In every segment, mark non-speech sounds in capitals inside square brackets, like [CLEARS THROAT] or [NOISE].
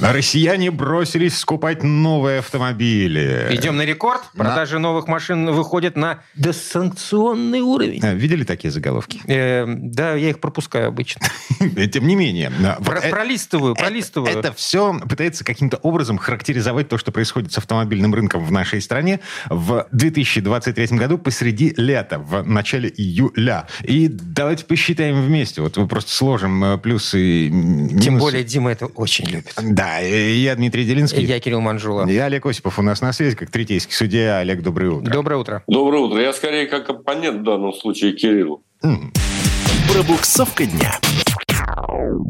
Россияне бросились скупать новые автомобили. Идем на рекорд. Продажи новых машин выходят на досанкционный уровень. А, Видели такие заголовки? Э, да, я их пропускаю обычно. [LAUGHS] Тем не менее. а, Про- вот э- пролистываю, это- пролистываю. Это все пытается каким-то образом характеризовать то, что происходит с автомобильным рынком в нашей стране в 2023 году посреди лета, в начале июля. И давайте посчитаем вместе. Вот мы просто сложим э, плюсы и минусы. Тем более Дима это очень любит. Да, я Дмитрий Делинский. Я Кирилл Манжула. Я Олег Осипов у нас на связи, как третейский судья. Олег, доброе утро. Доброе утро. Доброе утро. Я скорее как оппонент в данном случае Кириллу. М. Пробуксовка дня.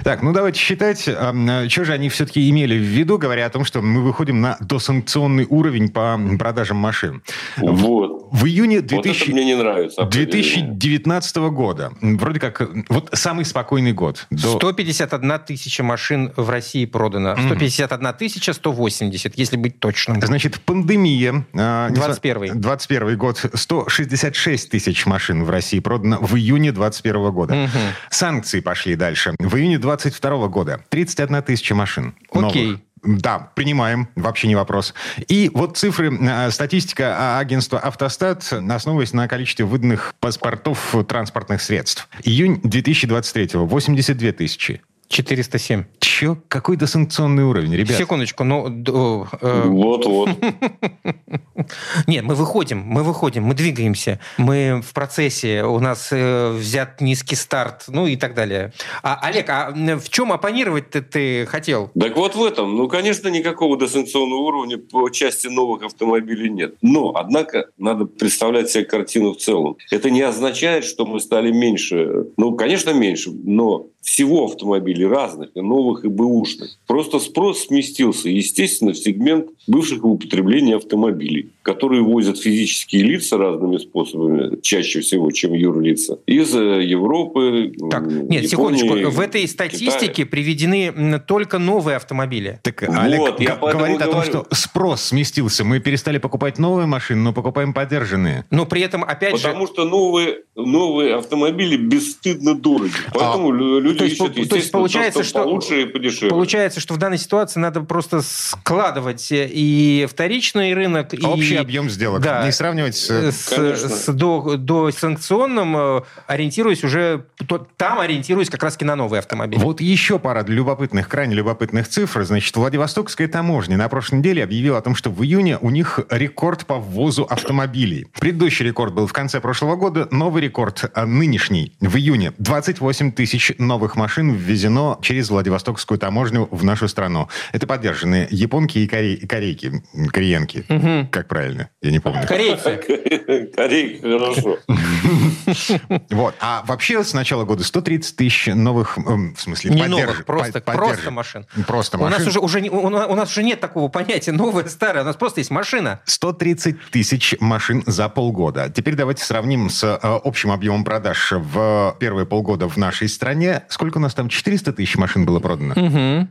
Так, ну давайте считать, что же они все-таки имели в виду, говоря о том, что мы выходим на досанкционный уровень по продажам машин. Вот. В июне Вот 2000 это мне не нравится. определение. 2019 года, вроде как, э, вот самый спокойный год. До- 151 тысяча машин в России продано. 151 тысяча 180, если быть точным. Значит, пандемия. а, не 21-й. знаю, 21 год. 166 тысяч машин в России продано в июне 21 года. Мгм. Санкции пошли дальше. В июне 22 года 31 тысяча машин. Окей. новых. Да, принимаем, вообще не вопрос. И вот цифры, э, статистика а, агентства «Автостат», основываясь на количестве выданных паспортов транспортных средств. Июнь 2023 82 тысячи. 407. Че? Какой-то санкционный уровень, ребят? Секундочку, ну... э, Вот-вот. [LAUGHS] Нет, мы выходим, мы выходим, мы двигаемся, мы в процессе, у нас э, взят низкий старт, ну и так далее. А, Олег, а в чем оппонировать ты, ты хотел? Так вот в этом, ну, конечно, никакого досанкционного уровня по части новых автомобилей нет. Но, однако, надо представлять себе картину в целом. Это не означает, что мы стали меньше. Ну, конечно, меньше, но всего автомобилей разных, и новых, и бэушных. Просто спрос сместился, естественно, в сегмент бывших в употреблении автомобилей, которые возят физические лица разными способами, чаще всего, чем юрлица, из э, Европы, Так, нет, Японии, секундочку. В этой статистике приведены м, только новые автомобили. Так Вот, Олег я г- поэтому говорит о том, говорю. что спрос сместился. Мы перестали покупать новые машины, но покупаем подержанные. Но при этом, опять Потому же... что новые, новые автомобили бесстыдно дороги. Поэтому лю- люди А, то есть, ищут, по- то есть получается, то, что что- получше и подешевле. Получается, что в данной ситуации надо просто складывать и вторичный рынок, и... Общий объем сделок. Да. Не сравнивать с... э, с, с до, до санкционным, э, ориентируясь уже, то- там ориентируясь как раз-таки на новые автомобили. Вот еще пара любопытных, крайне любопытных цифр. Значит, Владивостокская таможня на прошлой неделе объявила о том, что в июне у них рекорд по ввозу автомобилей. Предыдущий рекорд был в конце прошлого года. Новый рекорд а, нынешний в июне. 28 тысяч новых машин ввезено через Владивостокскую таможню в нашу страну. Это поддержанные японки и коре- корейки. Кореенки. Как правильно? Я не помню. Корейцы. [LAUGHS] Корейка, хорошо. [LAUGHS] Вот. А вообще с начала года 130 тысяч новых, в смысле, Не новых, просто, просто машин. Просто У нас, машин. уже, уже, у, на- у нас уже нет такого понятия новое, старое. У нас просто есть машина. 130 тысяч машин за полгода. Теперь давайте сравним с э, общим объемом продаж в первые полгода в нашей стране. Сколько у нас там? 400 тысяч машин было продано?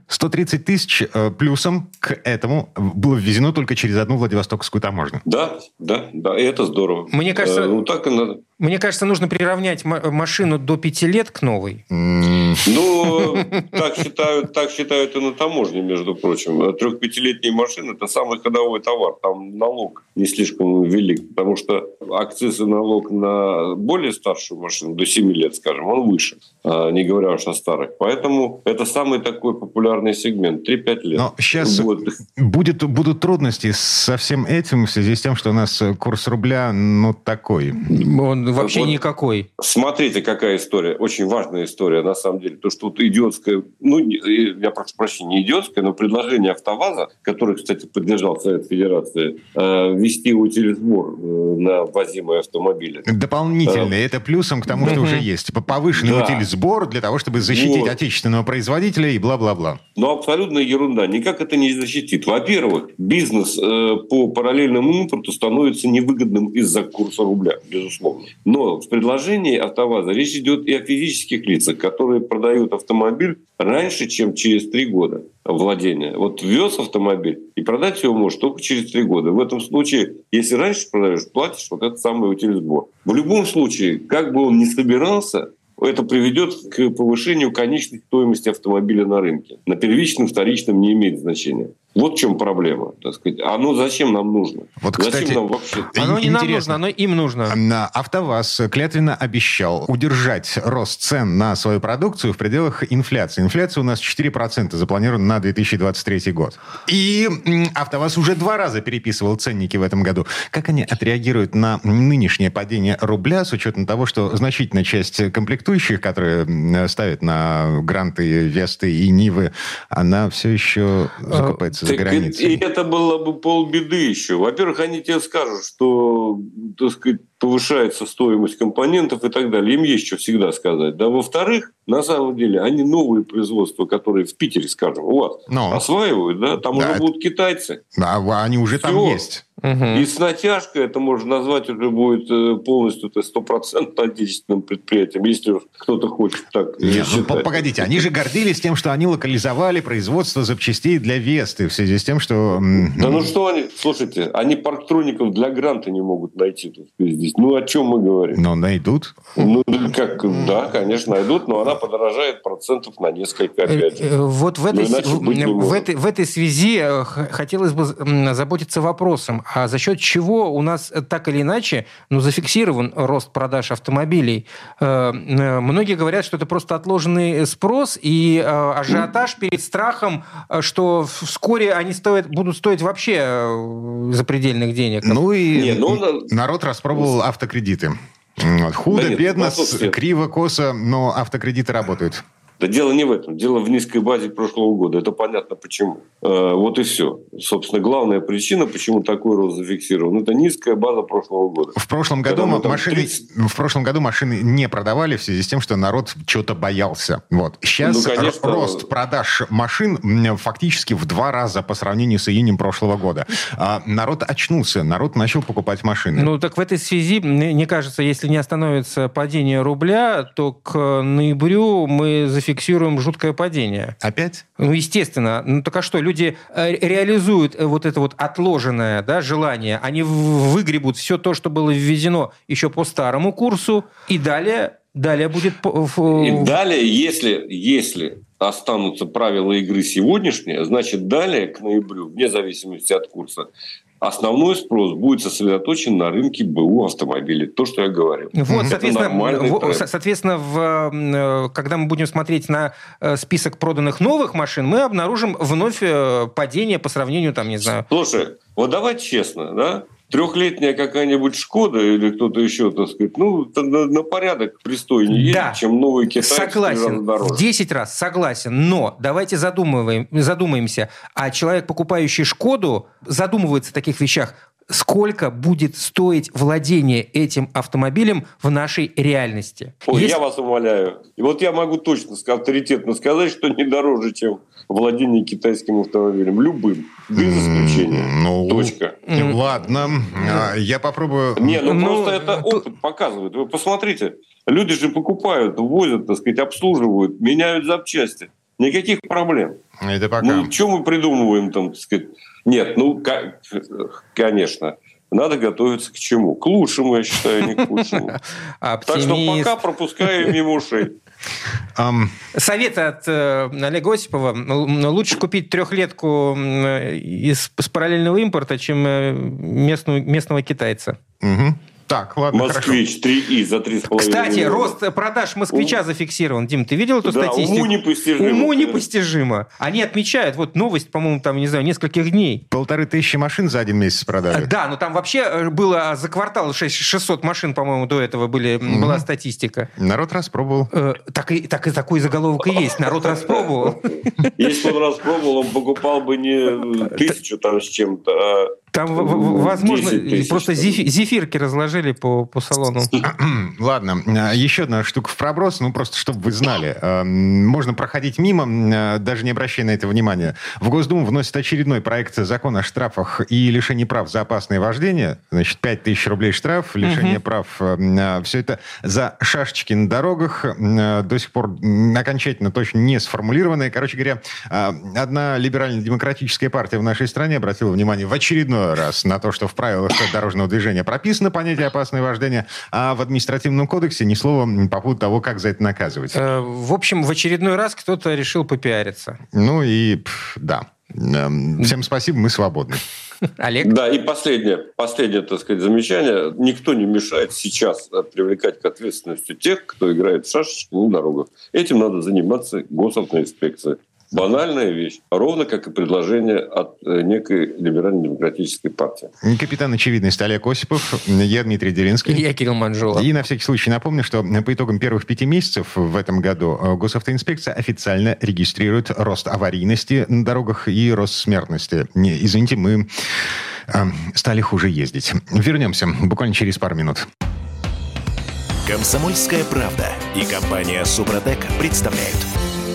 130 тысяч э, плюсом к этому было ввезено только через одну Владивостокскую таможню. Да, да, да, и это здорово. Мне кажется- Э, ну, так и надо. Мне кажется, нужно приравнять ма- машину до 5 лет к новой. Ну, так считают, так считают и на таможне, между прочим. Трех-пятилетние машины – это самый ходовой товар. Там налог не слишком велик, потому что акциз и налог на более старшую машину, до 7 лет, скажем, он выше, а, не говоря уж о старых. Поэтому это самый такой популярный сегмент – 3-5 лет. Но сейчас Вот. будет, будут трудности со всем этим в связи с тем, что у нас э, курс рубля, ну, такой. Он вообще Вот. никакой. Смотрите, какая история. Очень важная история, на самом деле. То, что вот идиотское, ну, э, я прошу прощения, не идиотское, но предложение АвтоВАЗа, который, кстати, поддержал Совет Федерации, э, ввести утилизбор на ввозимые автомобили. Дополнительный. Это плюсом к тому, что уже есть. Повышенный Да. утилизбор для того, чтобы защитить Вот. Отечественного производителя и бла-бла-бла. Но абсолютная ерунда. Никак это не защитит. Во-первых, бизнес э, по параллельному импорту становится невыгодным из-за курса рубля, безусловно. Но в предложении АвтоВАЗа речь идет и о физических лицах, которые продают автомобиль раньше, чем через три года владения. Вот вез автомобиль и продать его можешь только через три года. В этом случае, если раньше продаешь, платишь вот этот самый утилизбор. В любом случае, как бы он ни собирался, это приведет к повышению конечной стоимости автомобиля на рынке. На первичном, вторичном не имеет значения. Вот в чем проблема, так сказать. Оно зачем нам нужно? Вот, зачем кстати, нам вообще? Оно не нам нужно, оно им нужно. На АвтоВАЗ клятвенно обещал удержать рост цен на свою продукцию в пределах инфляции. Инфляция у нас 4% запланирована на 2023 год. И АвтоВАЗ уже два раза переписывал ценники в этом году. Как они отреагируют на нынешнее падение рубля с учетом того, что значительная часть комплектующих, которые ставят на гранты, весты и нивы, она все еще закупается за границей. И это было бы полбеды еще. Во-первых, они тебе скажут, что, так сказать, повышается стоимость компонентов и так далее. Им есть что всегда сказать. Да, во-вторых, на самом деле, они новые производства, которые в Питере, скажем, у вас Но. осваивают, да, там да, уже будут китайцы. Да, они уже Все. там есть. Угу. И с натяжкой это можно назвать уже будет э, полностью стопроцентно отечественным предприятием, если кто-то хочет так Нет, ну, погодите, они же гордились тем, что они локализовали производство запчастей для Весты в связи с тем, что... Да ну что они, слушайте, они парктроников для гранта не могут найти тут здесь. Ну о чем мы говорим? Но найдут. Ну как, да, конечно, найдут, но она подорожает процентов на несколько опять же. Э, вот в этой, в, в, этой, в этой связи э, хотелось бы заботиться вопросом, а за счет чего у нас так или иначе ну, зафиксирован рост продаж автомобилей? Э, э, многие говорят, что это просто отложенный спрос и э, ажиотаж перед страхом, что вскоре они стоят, будут стоить вообще запредельных денег. Ну и Не, ну, народ распробовал автокредиты. Худо, да нет, бедно, криво, косо, но автокредиты работают. Да дело не в этом. Дело в низкой базе прошлого года. Это понятно почему. Э, вот и все. Собственно, главная причина, почему такой рост зафиксирован, это низкая база прошлого года. В прошлом году, машины, 30... в прошлом году машины не продавали в связи с тем, что народ что-то боялся. Вот. Сейчас ну, конечно... рост продаж машин фактически в два раза по сравнению с июнем прошлого года. А народ очнулся, народ начал покупать машины. Ну так в этой связи, мне кажется, если не остановится падение рубля, то к ноябрю мы зафиксируем фиксируем жуткое падение. Опять? Ну, естественно. Ну, так а что, люди э, реализуют э, вот это вот отложенное да, желание, они выгребут все то, что было введено еще по старому курсу, и далее, далее будет... И далее, если, если останутся правила игры сегодняшние, значит, далее к ноябрю, вне зависимости от курса, основной спрос будет сосредоточен на рынке БУ автомобилей. То, что я говорил. Вот, Это соответственно, в, соответственно в, э, когда мы будем смотреть на э, список проданных новых машин, мы обнаружим вновь э, падение по сравнению, там, не знаю... Слушай, вот давай честно, да? Трехлетняя какая-нибудь Шкода или кто-то еще, так сказать, ну, на, на порядок пристойнее да. едет, чем новый китайский Согласен, в 10 раз согласен, но давайте задумываем, задумаемся, а человек, покупающий Шкоду, задумывается о таких вещах, сколько будет стоить владение этим автомобилем в нашей реальности. Ой, Если... я вас умоляю. И вот я могу точно авторитетно сказать, что не дороже, чем владение китайским автомобилем. Любым. Без исключения. Ну, Точка. Ладно. А, я попробую... Не, ну, ну просто это опыт показывает. Вы посмотрите. Люди же покупают, возят, так сказать, обслуживают, меняют запчасти. Никаких проблем. Это пока. Ну, что мы придумываем там, так сказать? Нет, ну, конечно. Надо готовиться к чему? К лучшему, я считаю, не к худшему. [LAUGHS] Так что пока пропускаю мимо ушей. Um... Совет от э, Олега Осипова. Лучше купить трехлетку из, из параллельного импорта, чем э, местную, местного китайца. Угу. Так, ладно, Москвич 3И за 3,5 Кстати, миллиона. рост продаж москвича У... зафиксирован. Дим, ты видел эту да, статистику? уму непостижимо. Уму непостижимо. Они отмечают, вот новость, по-моему, там, не знаю, нескольких дней. Полторы тысячи машин за один месяц продали. Да, но там вообще э, было за квартал 600 машин, по-моему, до этого были, угу. была статистика. Народ распробовал. Э, так, и, так и такой заголовок и есть. Народ распробовал. Если бы он распробовал, он покупал бы не тысячу там с чем-то, а Там, возможно, 10 просто зефи- зефирки разложили по, по салону. [CLEARS THROAT] Ладно, а, еще одна штука в проброс, ну просто чтобы вы знали. А, Можно проходить мимо, а, даже не обращая на это внимания. В Госдуму вносит очередной проект закона о штрафах и лишении прав за опасное вождение. Значит, 5 тысяч рублей штраф, лишение прав. Все это за шашечки на дорогах. До сих пор окончательно точно не сформулированное. Короче говоря, одна либерально-демократическая партия в нашей стране обратила внимание в очередной раз на то, что в правилах дорожного движения прописано понятие «опасное вождение», а в административном кодексе ни слова по поводу того, как за это наказывать. Э, В общем, в очередной раз кто-то решил попиариться. Ну и да. Эм, Всем спасибо, мы свободны. Олег? Да, и последнее, последнее, так сказать, замечание. Никто не мешает сейчас э, привлекать к ответственности тех, кто играет в шашечки на дорогах. Этим надо заниматься госавтоинспекция. Банальная вещь, ровно как и предложение от э, некой либерально-демократической партии. Капитан очевидности Олег Осипов, я Дмитрий Делинский. Я Кирилл Манжула. И на всякий случай напомню, что по итогам первых пяти месяцев в этом году э, госавтоинспекция официально регистрирует рост аварийности на дорогах и рост смертности. Не, извините, мы э, стали хуже ездить. Вернемся буквально через пару минут. Комсомольская правда и компания Супротек представляют.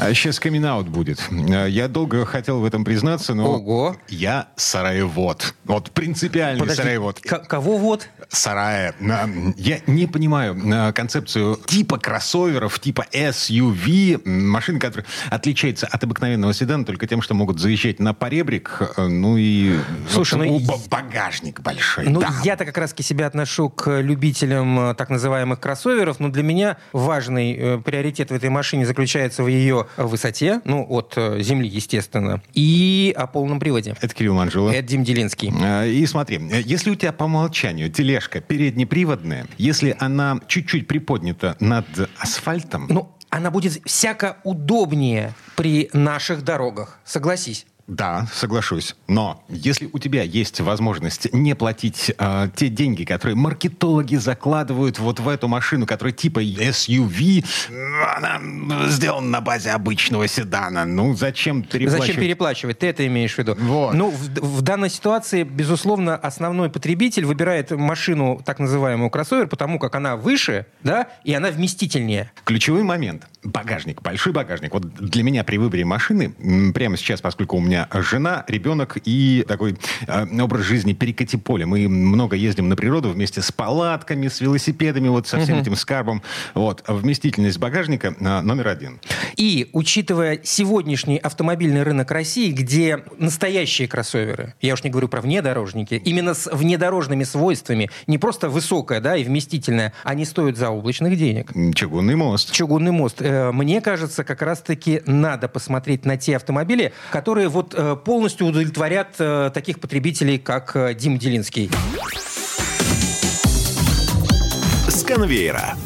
А сейчас камин будет. Э, Я долго хотел в этом признаться, но... Ого. Я сараевод. Вот принципиальный Подожди, сараевод. кого вот? Сарая. Я не понимаю а, концепцию типа кроссоверов, типа SUV, машин, которые отличаются от обыкновенного седана только тем, что могут заезжать на поребрик, э, ну и Слушай, ну багажник большой. Ну, да. я-то как раз себя отношу к любителям э, так называемых кроссоверов, но для меня важный э, приоритет в этой машине заключается в ее высоте, ну, от э, земли, естественно, и о полном приводе. Это Кирилл Манжула. Это Дим Делинский. А, И смотри, э, если у тебя по умолчанию тележка переднеприводная, если она чуть-чуть приподнята над асфальтом, Ну, она будет всяко удобнее при наших дорогах, согласись. Да, соглашусь. Но если у тебя есть возможность не платить э, те деньги, которые маркетологи закладывают вот в эту машину, которая типа SUV, э, она сделана на базе обычного седана. Ну, зачем переплачивать? Зачем переплачивать? Ты это имеешь в виду? Вот. Ну, в, в данной ситуации, безусловно, основной потребитель выбирает машину, так называемую кроссовер, потому как она выше, да, и она вместительнее. Ключевой момент. Багажник, большой багажник. Вот для меня при выборе машины, прямо сейчас, поскольку у меня жена, ребенок и такой э, образ жизни перекати поле. Мы много ездим на природу вместе с палатками, с велосипедами, вот со всем этим скарбом. Вот. Вместительность багажника э, номер один. И, учитывая сегодняшний автомобильный рынок России, где настоящие кроссоверы, я уж не говорю про внедорожники, именно с внедорожными свойствами, не просто высокая, да, и вместительная, они стоят заоблачных денег. М, Чугунный мост. Чугунный мост. Э, Мне кажется, как раз-таки надо посмотреть на те автомобили, которые вот э, полностью удовлетворят э, таких потребителей, как э, Дим Делинский. С конвейера.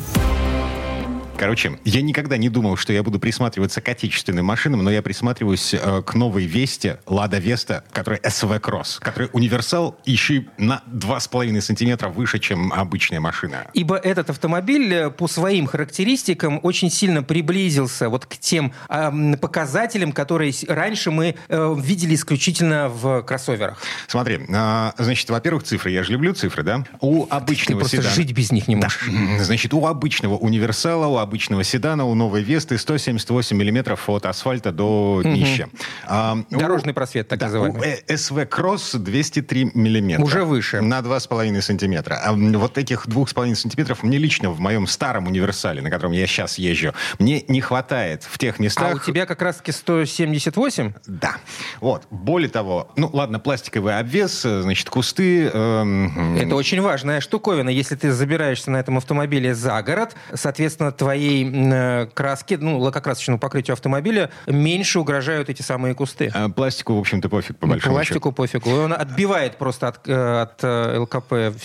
Короче, я никогда не думал, что я буду присматриваться к отечественным машинам, но я присматриваюсь э, к новой Весте, Лада Веста, которая SV Cross, которая универсал еще на 2,5 сантиметра выше, чем обычная машина. Ибо этот автомобиль э, по своим характеристикам очень сильно приблизился вот к тем м, показателям, которые раньше мы э, видели исключительно в кроссоверах. Смотри, а, значит, во-первых, цифры. Я же люблю цифры, да? У Ты обычного просто седана... жить без них не Да. можешь. Значит, у обычного универсала, у обычного седана, у новой Весты 178 миллиметров от асфальта до днища. А, у- Дорожный просвет, так да, называемый. У SV Cross 203 миллиметра. Уже выше. На 2,5 сантиметра. А вот этих 2,5 сантиметров мне лично в моем старом универсале, на котором я сейчас езжу, мне не хватает в тех местах... А у тебя как раз-таки 178? Да. Вот. Более того, ну ладно, пластиковый обвес, э, значит, кусты... эм, Это очень важная штуковина. Если ты забираешься на этом автомобиле за город, соответственно, твоей м, э, краске, ну, лакокрасочному покрытию автомобиля меньше угрожают эти самые кусты. а пластику, в общем-то, пофиг, по большому счету. Пластику пофигу. Он отбивает просто от, э, от э, ЛКП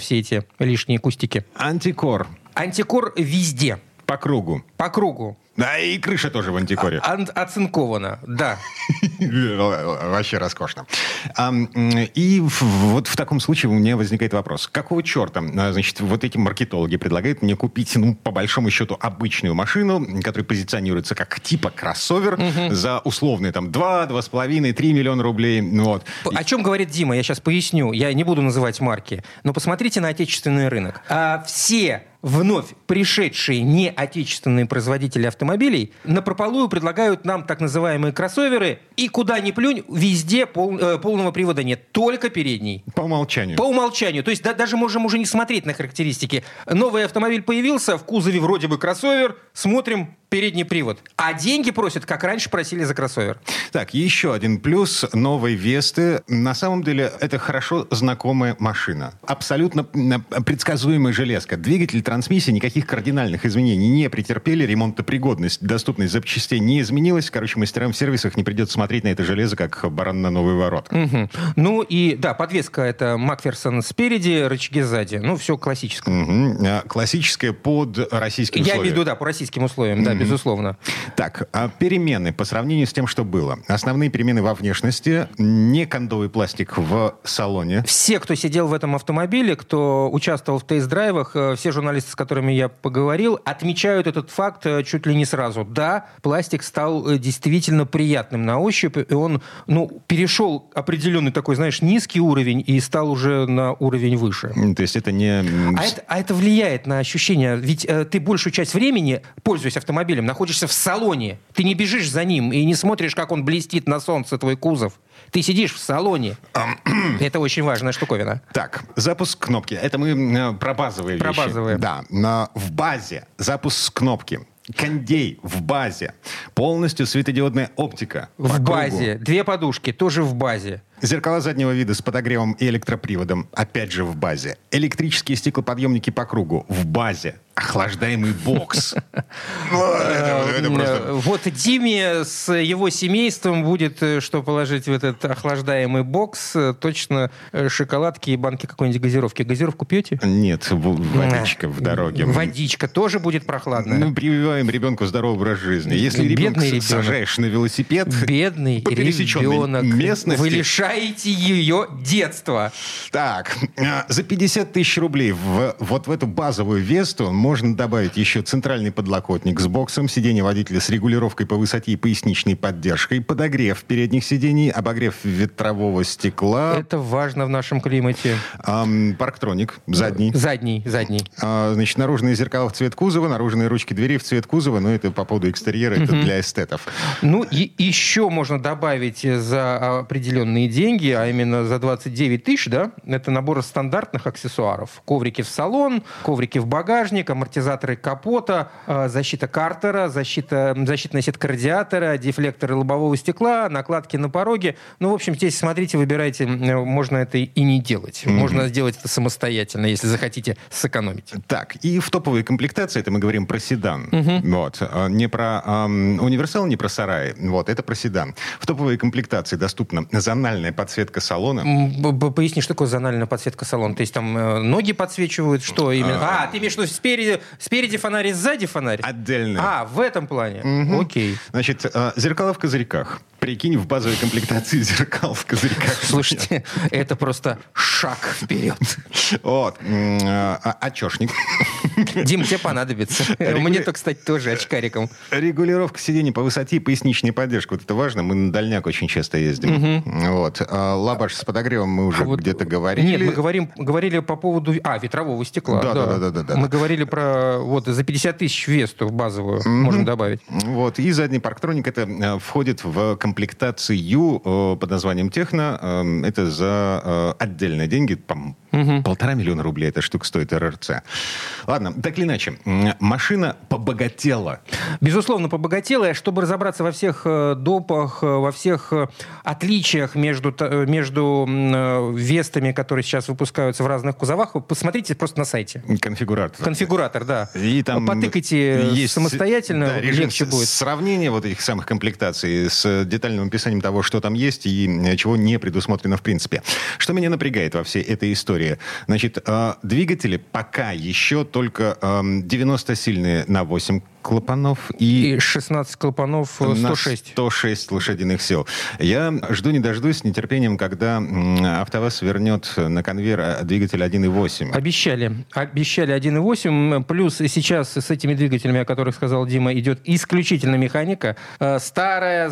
все эти лишние кустики. Антикор Антикор везде. по кругу. По кругу. Да, и крыша тоже в антикоре. А, оцинкована, да. [LAUGHS] Вообще роскошно. И вот в таком случае у меня возникает вопрос. Какого черта, а, значит, вот эти маркетологи предлагают мне купить, ну, по большому счету, обычную машину, которая позиционируется как типа кроссовер за условные там 2, 2,5, 3 миллиона рублей. Вот. О чем говорит Дима? Я сейчас поясню. Я не буду называть марки. Но посмотрите на отечественный рынок. А, все вновь пришедшие неотечественные производители автомобилей на прополую предлагают нам так называемые кроссоверы, и куда ни плюнь, везде пол, э, полного привода нет, только передний. По умолчанию. По умолчанию. То есть да, даже можем уже не смотреть на характеристики. Новый автомобиль появился, в кузове вроде бы кроссовер, смотрим, передний привод. А деньги просят, как раньше просили за кроссовер. Так, еще один плюс новой Весты. На самом деле, это хорошо знакомая машина. Абсолютно предсказуемая железка. Двигатель, трансмиссия, никаких кардинальных изменений не претерпели. Ремонтопригодность, доступность запчастей не изменилась. Короче, мастерам в сервисах не придется смотреть на это железо, как баран на новый ворот. Угу. Ну и, да, подвеска это Макферсон спереди, рычаги сзади. Ну, все классическое. Угу. Классическое под российским условиям. Я имею в виду, да, по российским условиям, да, безусловно. Так, а перемены по сравнению с тем, что было. Основные перемены во внешности. Не кондовый пластик в салоне. Все, кто сидел в этом автомобиле, кто участвовал в тест-драйвах, э, все журналисты, с которыми я поговорил, отмечают этот факт э, чуть ли не сразу. Да, пластик стал э, действительно приятным на ощупь, и он ну, перешел определенный такой, знаешь, низкий уровень и стал уже на уровень выше. То есть это не... А это, а это влияет на ощущение. Ведь э, ты большую часть времени, пользуясь автомобилем, автомобилем, находишься в салоне. Ты не бежишь за ним и не смотришь, как он блестит на солнце, твой кузов. Ты сидишь в салоне. Это очень важная штуковина. Так, запуск кнопки. Это мы э, про базовые про вещи. базовые. Да. Но в базе запуск кнопки. Кондей в базе. Полностью светодиодная оптика. В базе. Две подушки тоже в базе. Зеркала заднего вида с подогревом и электроприводом. Опять же в базе. Электрические стеклоподъемники по кругу. В базе охлаждаемый бокс. [LAUGHS] Ну, э, вот Диме с его семейством будет э, что положить в этот охлаждаемый бокс. Э, точно шоколадки и банки какой-нибудь газировки. Газировку пьете? Нет, водичка в дороге. Водичка тоже будет прохладная. Мы прививаем ребенку здоровый образ жизни. Если ребенка сажаешь на велосипед, бедный ребенок, местности, вы лишаете ее детства. Так, за 50 тысяч рублей вот в эту базовую Весту можно добавить еще центральный подлокотник с боксом, сиденье водителя с регулировкой по высоте и поясничной поддержкой, подогрев передних сидений, обогрев ветрового стекла. Это важно в нашем климате. Эм, парктроник задний. Задний, задний. А, значит, наружные зеркала в цвет кузова, наружные ручки двери в цвет кузова, но это по поводу экстерьера, это для эстетов. Ну и еще можно добавить за определенные деньги, а именно за 29 тысяч, да, это набор стандартных аксессуаров. Коврики в салон, коврики в багажник, амортизаторы капота, э, защита картера, защита, защитная сетка радиатора, дефлекторы лобового стекла, накладки на пороге. Ну, в общем, здесь смотрите, выбирайте. Можно это и не делать. Mm-hmm. Можно сделать это самостоятельно, если захотите сэкономить. Так, и в топовой комплектации, это мы говорим про седан. Mm-hmm. Вот. А, не про эм, универсал, не про сарай. Вот, это про седан. В топовой комплектации доступна зональная подсветка салона. Поясни, что такое зональная подсветка салона? То есть там э, ноги подсвечивают, что именно? А, а ты имеешь в виду спереди спереди, фонарь и сзади фонарь? Отдельно. А, в этом плане. Угу. Окей. Значит, э, зеркала в козырьках. Прикинь, в базовой комплектации [LAUGHS] зеркал в козырьках. Слушайте, это просто шаг вперед. Вот. А, очешник. Дим, тебе понадобится. Мне-то, кстати, тоже очкариком. Регулировка сидений по высоте и поясничная поддержка. Вот это важно. Мы на дальняк очень часто ездим. Вот. А, лабаш с подогревом мы уже где-то говорили. Нет, мы говорим, говорили по поводу... А, ветрового стекла. Да, да, да. да, Мы говорили про... Вот, за 50 тысяч Весту в базовую можем добавить. Вот. И задний парктроник это э, входит в комплектацию э, под названием «Техно». Э, это за отдельные деньги, по Угу. Полтора миллиона рублей эта штука стоит РРЦ. Ладно, так или иначе, машина побогатела. Безусловно, побогатела. Чтобы разобраться во всех э, допах, э, во всех э, отличиях между, между вестами, которые сейчас выпускаются в разных кузовах, посмотрите просто на сайте. Конфигуратор. Конфигуратор, да. И там Потыкайте есть, самостоятельно, да, легче будет. Сравнение вот этих самых комплектаций с детальным описанием того, что там есть и чего не предусмотрено в принципе. Что меня напрягает во всей этой истории? История. Значит, э, двигатели пока еще только 90 эм, на 8 клапанов и... И 16 клапанов э, на 106. 106 лошадиных сил. Я жду не дождусь с нетерпением, когда АвтоВАЗ вернет на конвейер а, двигатель 1.8. Обещали. Обещали 1.8. Плюс сейчас с этими двигателями, о которых сказал Дима, идет исключительно механика. Э, Старая,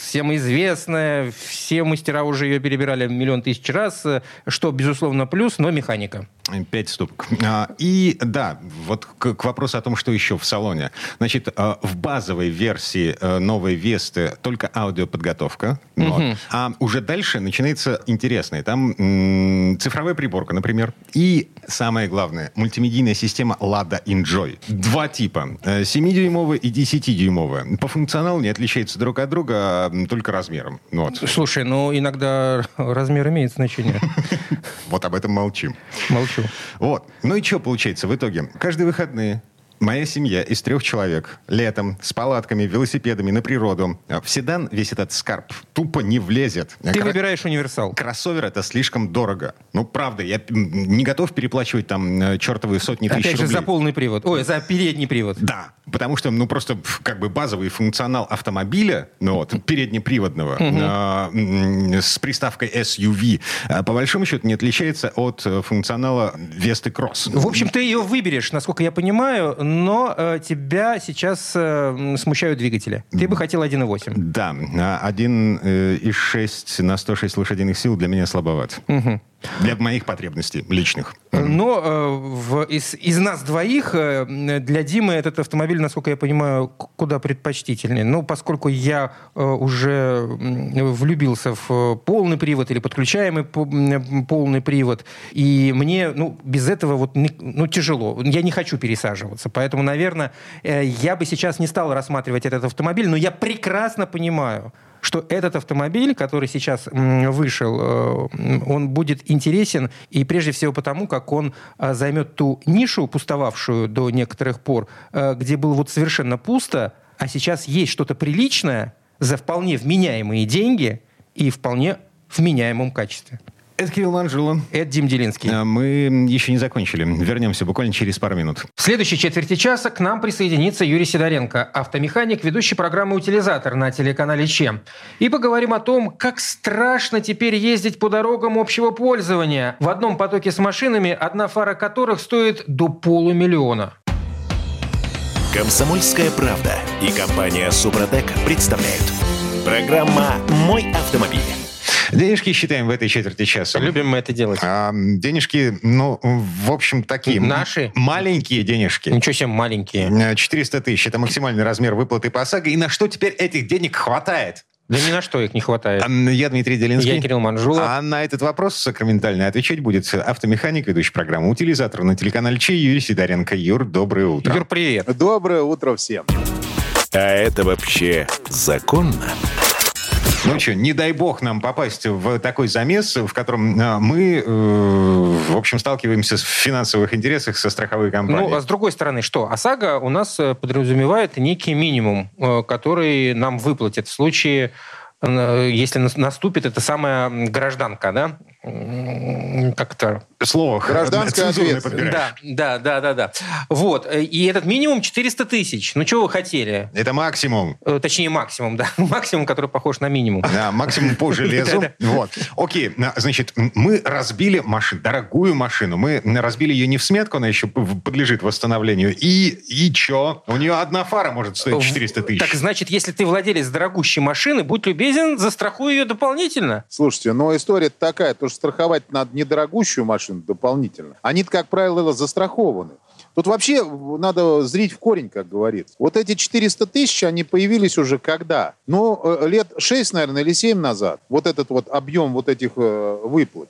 всем известная. Все мастера уже ее перебирали миллион тысяч раз. э, Что, безусловно, плюс, но механика. Пять ступок. А, И да, вот к, к вопросу о том, что еще в салоне. Значит, а, в базовой версии э, новой Весты только аудиоподготовка. Вот. А уже дальше начинается интересное. Там м, цифровая приборка, например. И самое главное, мультимедийная система Lada Enjoy. Два типа. э, 7-дюймовая и 10-дюймовая. По функционалу не отличаются друг от друга, а, только размером. Вот. Слушай, ну иногда размер имеет значение. [LAUGHS] вот об этом молчим. Молчу. Вот. Ну и что получается в итоге? Каждые выходные Моя семья из трех человек летом с палатками, велосипедами на природу. В седан весь этот скарб тупо не влезет. Ты Кра- выбираешь универсал. Кроссовер это слишком дорого. Ну, правда, я не готов переплачивать там э, чертовые сотни тысяч Опять же, рублей. за полный привод. Ой, за передний привод. Да, потому что, ну, просто как бы базовый функционал автомобиля, ну вот, переднеприводного, м, с приставкой SUV, по большому счету не отличается от э, функционала Весты Кросс. В общем, ты ее выберешь, насколько я понимаю, но э, тебя сейчас э, смущают двигатели. Ты бы хотел 1.8. Да, а 1,6 на 106 лошадиных сил для меня слабоват. Для моих потребностей личных. Но э, в- из, из нас двоих э, для Димы этот автомобиль, насколько я понимаю, куда предпочтительнее. Ну, поскольку я э, уже влюбился в э, полный привод или подключаемый по- м, полный привод, и мне ну, без этого вот, ну, тяжело. Я не хочу пересаживаться. Поэтому, наверное, э, я бы сейчас не стал рассматривать этот автомобиль, но я прекрасно понимаю, что этот автомобиль, который сейчас вышел, э, он будет интересен и прежде всего потому, как он э, займет ту нишу, пустовавшую до некоторых пор, э, где было вот совершенно пусто, а сейчас есть что-то приличное за вполне вменяемые деньги и вполне вменяемом качестве. Это Кирилл Манжула. Это Дим Делинский. А Мы еще не закончили. Вернемся буквально через пару минут. В следующей четверти часа к нам присоединится Юрий Сидоренко, автомеханик, ведущий программы «Утилизатор» на телеканале ЧЕМ. И поговорим о том, как страшно теперь ездить по дорогам общего пользования. В одном потоке с машинами, одна фара которых стоит до полумиллиона. Комсомольская правда и компания Супротек представляют. Программа «Мой автомобиль». Денежки считаем в этой четверти часа. Любим мы это делать. А, денежки, ну, в общем, такие. Наши? Маленькие денежки. Ничего себе маленькие. Э, 400 тысяч. Это максимальный размер выплаты по ОСАГО. И на что теперь этих денег хватает? Да ни на что их не хватает. Я Дмитрий Делинский. Я Кирилл Манжула. А на этот вопрос сакраментально отвечать будет автомеханик, ведущий программу «Утилизатор» на телеканале ЧИ Юрий Сидоренко. Юр, доброе утро. Юр, привет. Доброе утро всем. А это вообще законно? Ну что, не дай бог нам попасть в такой замес, в котором э, мы, э, в общем, сталкиваемся с в финансовых интересах со страховой компанией. Ну, а с другой стороны, что? ОСАГО у нас э, подразумевает некий минимум, который нам выплатят в случае, если нас- наступит эта самая гражданка, да? Как-то... Слово Гражданская цензурное ответственность. Да, да, да, да, да. Вот. э, И этот минимум 400 тысяч. Ну, чего вы хотели? Это максимум. Э, Точнее, максимум, [LAUGHS] да. Максимум, который похож на минимум. Да, максимум по железу. [LAUGHS] Вот. Окей, на- значит, мы разбили машину, дорогую машину. Мы разбили ее не в сметку, она еще подлежит восстановлению. И, и чё? У нее одна фара может стоить 400 тысяч. Так значит, если ты владелец дорогущей машины, будь любезен, застрахуй ее дополнительно. Слушайте, но история такая, то что страховать надо недорогущую машину дополнительно. Они, как правило, застрахованы. Тут вообще надо зрить в корень, как говорится. Вот эти 400 тысяч, они появились уже когда? Ну, э, лет 6, наверное, или 7 назад. Вот этот вот объем вот этих э, выплат.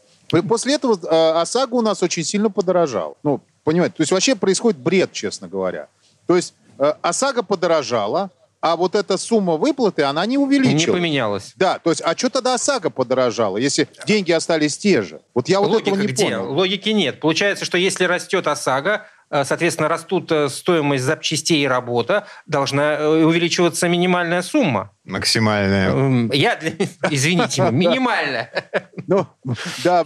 После этого э, ОСАГО у нас очень сильно подорожал. Ну, понимаете, то есть вообще происходит бред, честно говоря. То есть ОСАГО подорожала, а вот эта сумма выплаты, она не Не увеличилась. поменялось. Да, то есть, а что тогда ОСАГО подорожала, если деньги остались те же? Вот я вот Логика этого не где? понял. Логики нет. Получается, что если растет ОСАГО, соответственно, растут э, стоимость запчастей и работа, должна э, увеличиваться минимальная сумма. Максимальная. Эм, Я, для- [LAUGHS] извините, [LAUGHS] минимальная. Ну, да,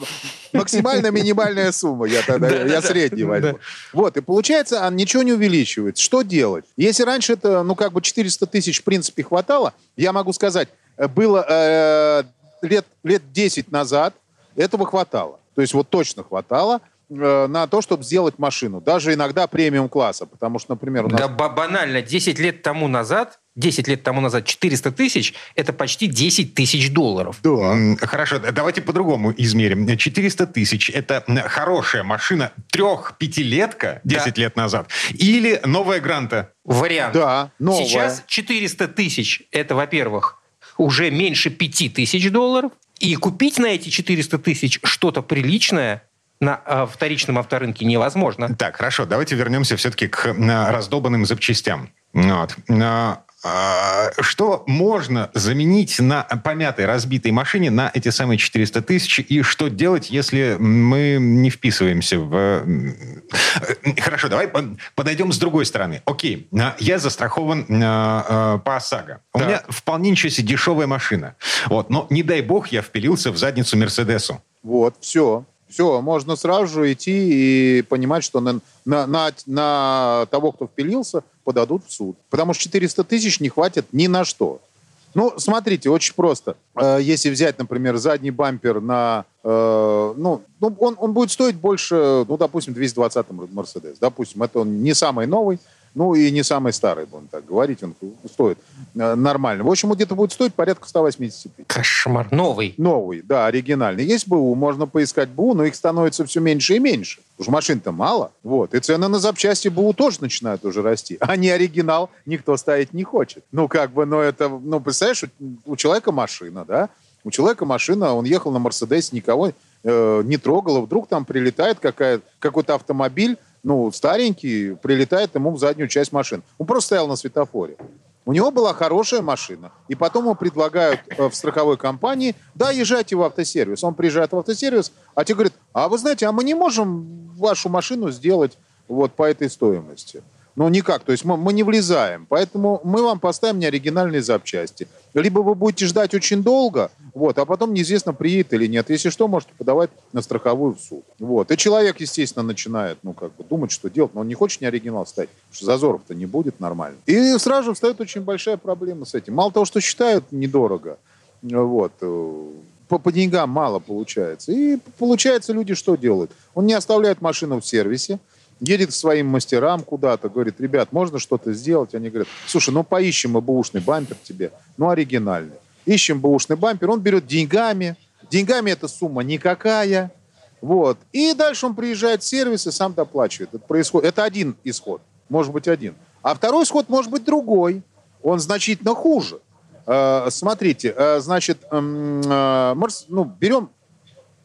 максимально минимальная сумма, я тогда, я средний возьму. Вот, и получается, а ничего не увеличивается. Что делать? Если раньше это, ну, как бы 400 тысяч, в принципе, хватало, я могу сказать, э, было э, лет, лет 10 назад, этого хватало. То есть вот точно хватало э, на то, чтобы сделать машину. Даже иногда премиум-класса. Потому что, например, у нас... Да ба- банально, 10 лет тому назад, 10 лет тому назад 400 тысяч – это почти 10 тысяч долларов. Да. Хорошо, давайте по-другому измерим. 400 тысяч – это хорошая машина трех-пятилетка 10 лет назад или новая Гранта? Вариант. Да, новая. Сейчас 400 тысяч – это, во-первых, уже меньше 5 тысяч долларов. И купить на эти 400 тысяч что-то приличное на э, вторичном авторынке невозможно. Так, хорошо, давайте вернемся все-таки к раздолбанным запчастям. Вот. А, а, Что можно заменить на помятой, разбитой машине на эти самые 400 тысяч? И что делать, если мы не вписываемся в... э, Хорошо, давай по- подойдем с другой стороны. Окей, а, я застрахован а, а, по ОСАГО. У Так. меня вполне ничего себе дешевая машина. Вот. Но не дай бог я впилился в задницу Мерседесу. Вот, все. Все, можно сразу же идти и понимать, что на, на, на, на того, кто впилился, подадут в суд. Потому что 400 тысяч не хватит ни на что. Ну, смотрите, очень просто. Э, Если взять, например, задний бампер на... э, ну, ну, он, он будет стоить больше, ну, допустим, 220 Мерседес. Допустим, это он не самый новый, ну, и не самый старый, будем так говорить, он стоит э, нормально. В общем, он где-то будет стоить порядка 185. Кошмар. Новый. Новый, да, оригинальный. Есть БУ, можно поискать БУ, но их становится все меньше и меньше. Что машин-то мало. Вот. И цены на запчасти БУ тоже начинают уже расти. А не оригинал никто ставить не хочет. Ну, как бы, ну, это, ну, представляешь, у- у человека машина, да? У человека машина, он ехал на Мерседесе, никого э, не трогал, и вдруг там прилетает какая, какой-то автомобиль, ну, старенький, прилетает ему в заднюю часть машины. Он просто стоял на светофоре. У него была хорошая машина. И потом ему предлагают э, в страховой компании, да, езжайте в автосервис. Он приезжает в автосервис, а те говорят, а вы знаете, а мы не можем вашу машину сделать вот по этой стоимости. Ну, никак. То есть мы, мы не влезаем. Поэтому мы вам поставим неоригинальные запчасти. Либо вы будете ждать очень долго, вот, а потом неизвестно, приедет или нет. Если что, можете подавать на страховую в суд. Вот. И человек, естественно, начинает, ну, как бы думать, что делать, но он не хочет неоригинал ставить, потому что зазоров-то не будет нормально. И сразу же встает очень большая проблема с этим. Мало того, что считают недорого, вот, э, по, по деньгам мало получается. И получается, люди что делают? Он не оставляет машину в сервисе, едет к своим мастерам куда-то, говорит, ребят, можно что-то сделать? Они говорят, слушай, ну поищем мы бэушный бампер тебе, ну оригинальный. Ищем бэушный бампер, он берет деньгами, деньгами эта сумма никакая, вот. И дальше он приезжает в сервис и сам доплачивает. Это, происходит, это один исход, может быть один. А второй исход может быть другой, он значительно хуже. Э, смотрите, э, значит, эм, э, ну, берем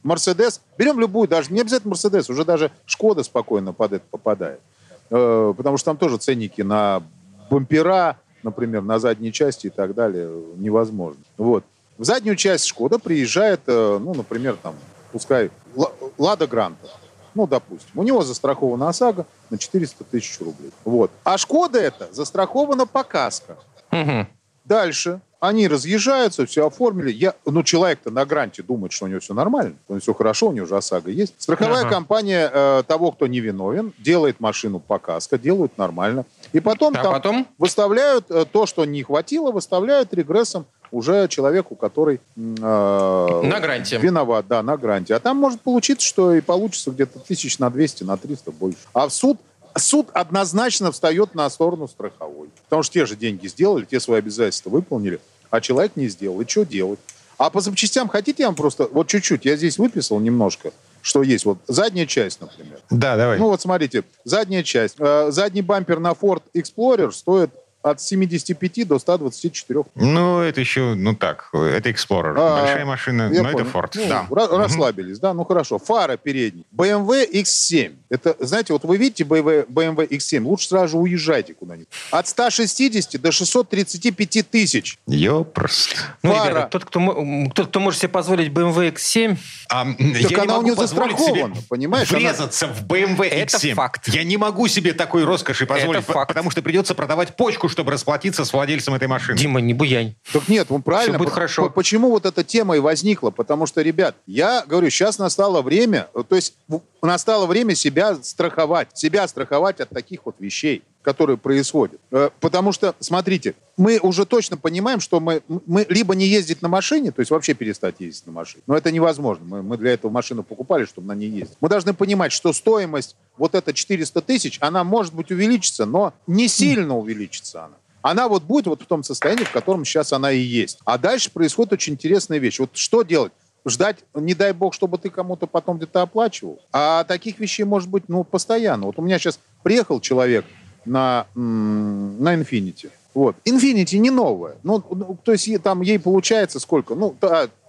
Мерседес, берем любую, даже не обязательно Мерседес, уже даже Шкода спокойно под это попадает. Э, потому что там тоже ценники на бампера, например, на задней части и так далее невозможно. Вот. В заднюю часть Шкода приезжает, э, ну, например, там, пускай Ла- Лада Гранта. Ну, допустим. У него застрахована ОСАГО на 400 тысяч рублей. Вот. А Шкода это застрахована по каско. Дальше они разъезжаются, все оформили. Я, ну, человек-то на гранте думает, что у него все нормально, у него все хорошо, у него уже ОСАГО есть. Страховая Ага. компания э, того, кто не виновен, делает машину по каско, делают нормально. И потом А там потом? выставляют э, то, что не хватило, выставляют регрессом уже человеку, который э, На гранте. виноват, да, на гранте. А там может получиться, что и получится где-то тысяч на 200, на 300 больше. А в суд Суд однозначно встает на сторону страховой. Потому что те же деньги сделали, те свои обязательства выполнили, а человек не сделал. И что делать? А по запчастям хотите, я вам просто... Вот чуть-чуть, я здесь выписал немножко, что есть. Вот задняя часть, например. Да, давай. Ну вот смотрите, задняя часть. Э, задний бампер на Ford Explorer стоит от 75 до 124. Ну, это еще, ну так, это Explorer. А, Большая машина, но это понял. Ford. Ну, да. ра- Расслабились, да? Ну хорошо. Фара передний. BMW X7. Это, знаете, вот вы видите BMW, BMW X7, лучше сразу же уезжайте куда-нибудь. От 160 до 635 тысяч. Ёпрост. Ну, Фара. ребята, тот кто, тот, кто может себе позволить BMW X7, А, Так я не она у могу нее застрахована, понимаешь? Она- Врезаться в BMW Это X7. факт. Я не могу себе такой роскоши позволить, по- факт. потому что придется продавать почку, чтобы расплатиться с владельцем этой машины. Дима, не буянь. Так нет, ну правильно. Всё будет хорошо. по- Почему вот эта тема и возникла? Потому что, ребят, я говорю, сейчас настало время, э, то есть настало время себя страховать, себя страховать от таких вот вещей, которые происходят. Э, Потому что, смотрите, мы уже точно понимаем, что мы, мы либо не ездить на машине, то есть вообще перестать ездить на машине, но это невозможно. Мы, мы для этого машину покупали, чтобы на ней ездить. Мы должны понимать, что стоимость вот эта 400 тысяч, она может быть увеличится, но не сильно увеличится она она вот будет вот в том состоянии, в котором сейчас она и есть. А дальше происходит очень интересная вещь. Вот что делать? Ждать, не дай бог, чтобы ты кому-то потом где-то оплачивал. А таких вещей может быть, ну, постоянно. Вот у меня сейчас приехал человек на, на Infinity. Вот. Infinity не новая. Ну, ну, то есть там ей получается сколько? Ну,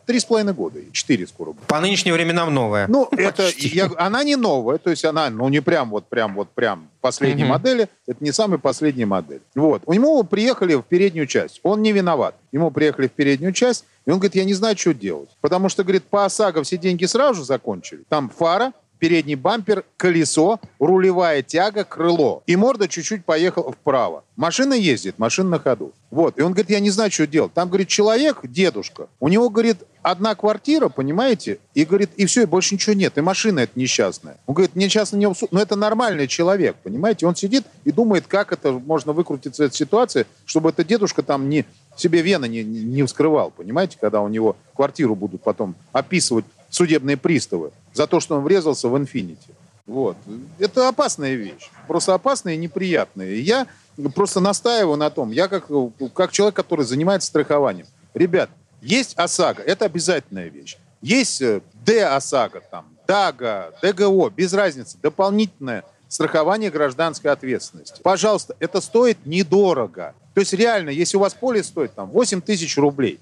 три с половиной года, четыре скоро будет. По нынешним временам новая. Ну, [LAUGHS] это, я- она не новая, то есть она, ну, не прям вот, прям вот, прям последней Мгм. модели, это не самая последняя модель. Вот. У него приехали в переднюю часть, он не виноват. Ему приехали в переднюю часть, и он говорит, я не знаю, что делать. Потому что, говорит, по ОСАГО все деньги сразу же закончили. Там фара, передний бампер, колесо, рулевая тяга, крыло. И морда чуть-чуть поехала вправо. Машина ездит, машина на ходу. Вот. И он говорит, я не знаю, что делать. Там, говорит, человек, дедушка, у него, говорит, одна квартира, понимаете, и, говорит, и все, и больше ничего нет. И машина это несчастная. Он говорит, мне сейчас на него... Но это нормальный человек, понимаете? Он сидит и думает, как это можно выкрутиться из ситуации, чтобы эта дедушка там не себе вены не, не вскрывал, понимаете, когда у него квартиру будут потом описывать судебные приставы за то, что он врезался в «Инфинити». Вот. Это опасная вещь. Просто опасная и неприятная. Я просто настаиваю на том, я как, как человек, который занимается страхованием. Ребят, есть ОСАГО, это обязательная вещь. Есть э, Д-ОСАГО, там, ДАГО, ДГО, без разницы, дополнительное страхование гражданской ответственности. Пожалуйста, это стоит недорого. То есть реально, если у вас поле стоит там 8 тысяч рублей,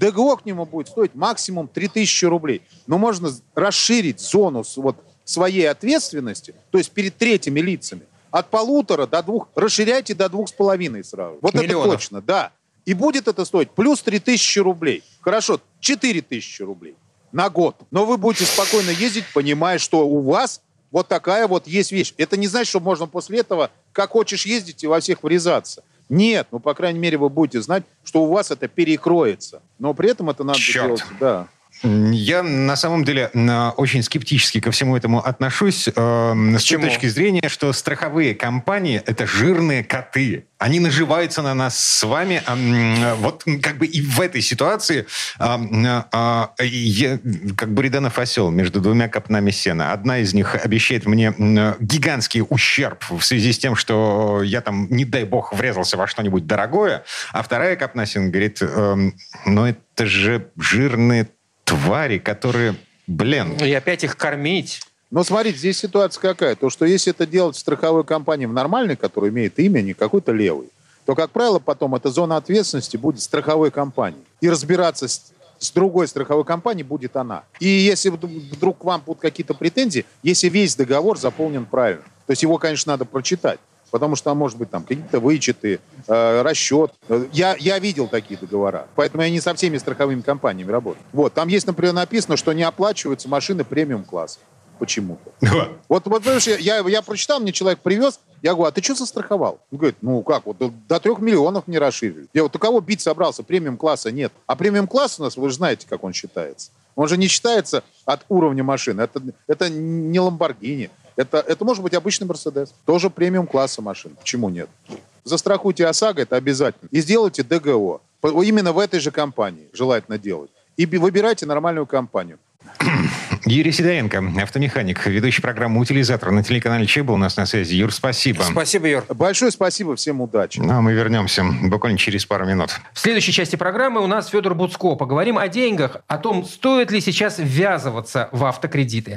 ДГО к нему будет стоить максимум 3000 рублей. Но можно расширить зону вот, своей ответственности, то есть перед третьими лицами, от полутора до двух, расширяйте до двух с половиной сразу. Вот Миллионов. это точно, да. И будет это стоить плюс 3000 рублей. Хорошо, 4000 рублей на год. Но вы будете спокойно ездить, понимая, что у вас вот такая вот есть вещь. Это не значит, что можно после этого, как хочешь ездить и во всех врезаться. Нет, ну, по крайней мере, вы будете знать, что у вас это перекроется. Но при этом это надо Черт. делать, да. Я на самом деле э, очень скептически ко всему этому отношусь э, с Почему? точки зрения, что страховые компании это жирные коты. Они наживаются на нас с вами. м, Вот как бы и в этой ситуации а, я как Буриданов осел между двумя копнами сена. Одна из них обещает мне гигантский ущерб в связи с тем, что я там, не дай бог, врезался во что-нибудь дорогое, а вторая копна сена говорит, эм, ну это же жирные твари, которые, блин, И опять их кормить. Но смотрите, здесь ситуация какая. То, что если это делать в страховой компании в нормальной, которая имеет имя, не какой-то левый, то, как правило, потом эта зона ответственности будет страховой компании. И разбираться с, с другой страховой компанией будет она. И если вд- вдруг к вам будут какие-то претензии, если весь договор заполнен правильно, то есть его, конечно, надо прочитать. Потому что там, может быть, там какие-то вычеты, э, расчет. Я, я видел такие договора. Поэтому я не со всеми страховыми компаниями работаю. Вот, там есть, например, написано, что не оплачиваются машины премиум-класса. Почему-то. Вот, вот понимаешь, я, я прочитал, мне человек привез, я говорю, а ты что застраховал? Он говорит, ну как, вот до, до трех миллионов не расширили. Я вот у кого бить собрался, премиум-класса нет. А премиум-класс у нас, вы же знаете, как он считается. Он же не считается от уровня машины. Это, это не Ламборгини. Это, это может быть обычный Мерседес. Тоже премиум-класса машин. Почему нет? Застрахуйте ОСАГО, это обязательно. И сделайте ДГО. Именно в этой же компании желательно делать. И би- выбирайте нормальную компанию. [COUGHS] Юрий Сидоренко, автомеханик, ведущий программы «Утилизатор» на телеканале ЧЕ был у нас на связи. Юр, спасибо. Спасибо, Юр. Большое спасибо, всем удачи. Ну, а мы вернемся буквально через пару минут. В следующей части программы у нас Федор Буцко. Поговорим о деньгах, о том, стоит ли сейчас ввязываться в автокредиты.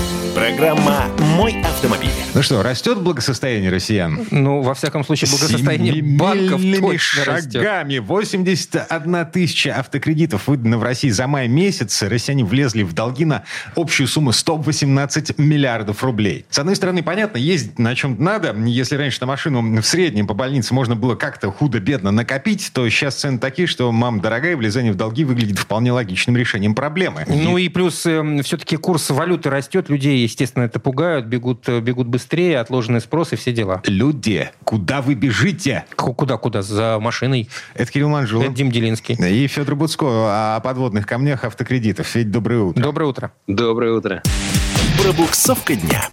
Программа «Мой автомобиль». Ну что, растет благосостояние россиян? Ну, во всяком случае, благосостояние банков точно растет. шагами. 81 тысяча автокредитов выдано в России за май месяц. Россияне влезли в долги на общую сумму 118 миллиардов рублей. С одной стороны, понятно, ездить на чем надо. Если раньше на машину в среднем по больнице можно было как-то худо-бедно накопить, то сейчас цены такие, что, мам, дорогая, влезание в долги выглядит вполне логичным решением проблемы. Ну и плюс все-таки курс валюты растет, людей, естественно, это пугают, бегут, э, бегут быстрее, отложенный спрос и все дела. Люди, куда вы бежите? Куда-куда? За машиной. Это Кирилл Манжулов. Это Дим Делинский. И Федор Буцко о подводных камнях автокредитов. Федь, доброе утро. Доброе утро. Доброе утро. Пробуксовка дня.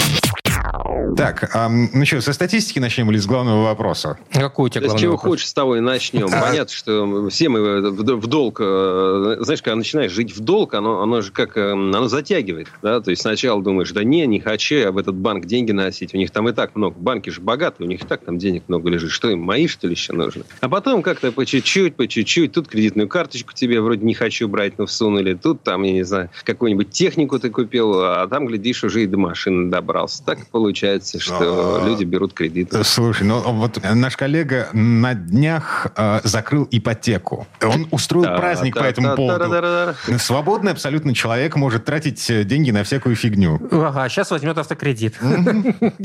Так, а, ну что, со статистики начнем или с главного вопроса? Какой у тебя Да с главный чего вопрос? хочешь, с того и начнем. Понятно, что все мы в в долг... э, Знаешь, когда начинаешь жить в долг, оно, оно же как... э, Оно затягивает. Да? То есть сначала думаешь, да не, не хочу я в этот банк деньги носить. У них там и так много. Банки же богатые, у них и так там денег много лежит. Что им, мои, что ли, еще нужно? А потом как-то по чуть-чуть, по чуть-чуть. Тут кредитную карточку тебе вроде не хочу брать, но всунули. Тут там, я не знаю, какую-нибудь технику ты купил, а там, глядишь, уже и до машины добрался. Так получается, что люди берут кредиты. Слушай, ну вот наш коллега на днях э, закрыл ипотеку. Он устроил Да, праздник по этому да, поводу. да, да, да. Свободный абсолютно человек может тратить э, деньги на всякую фигню. Ага, сейчас возьмет автокредит. [LAUGHS]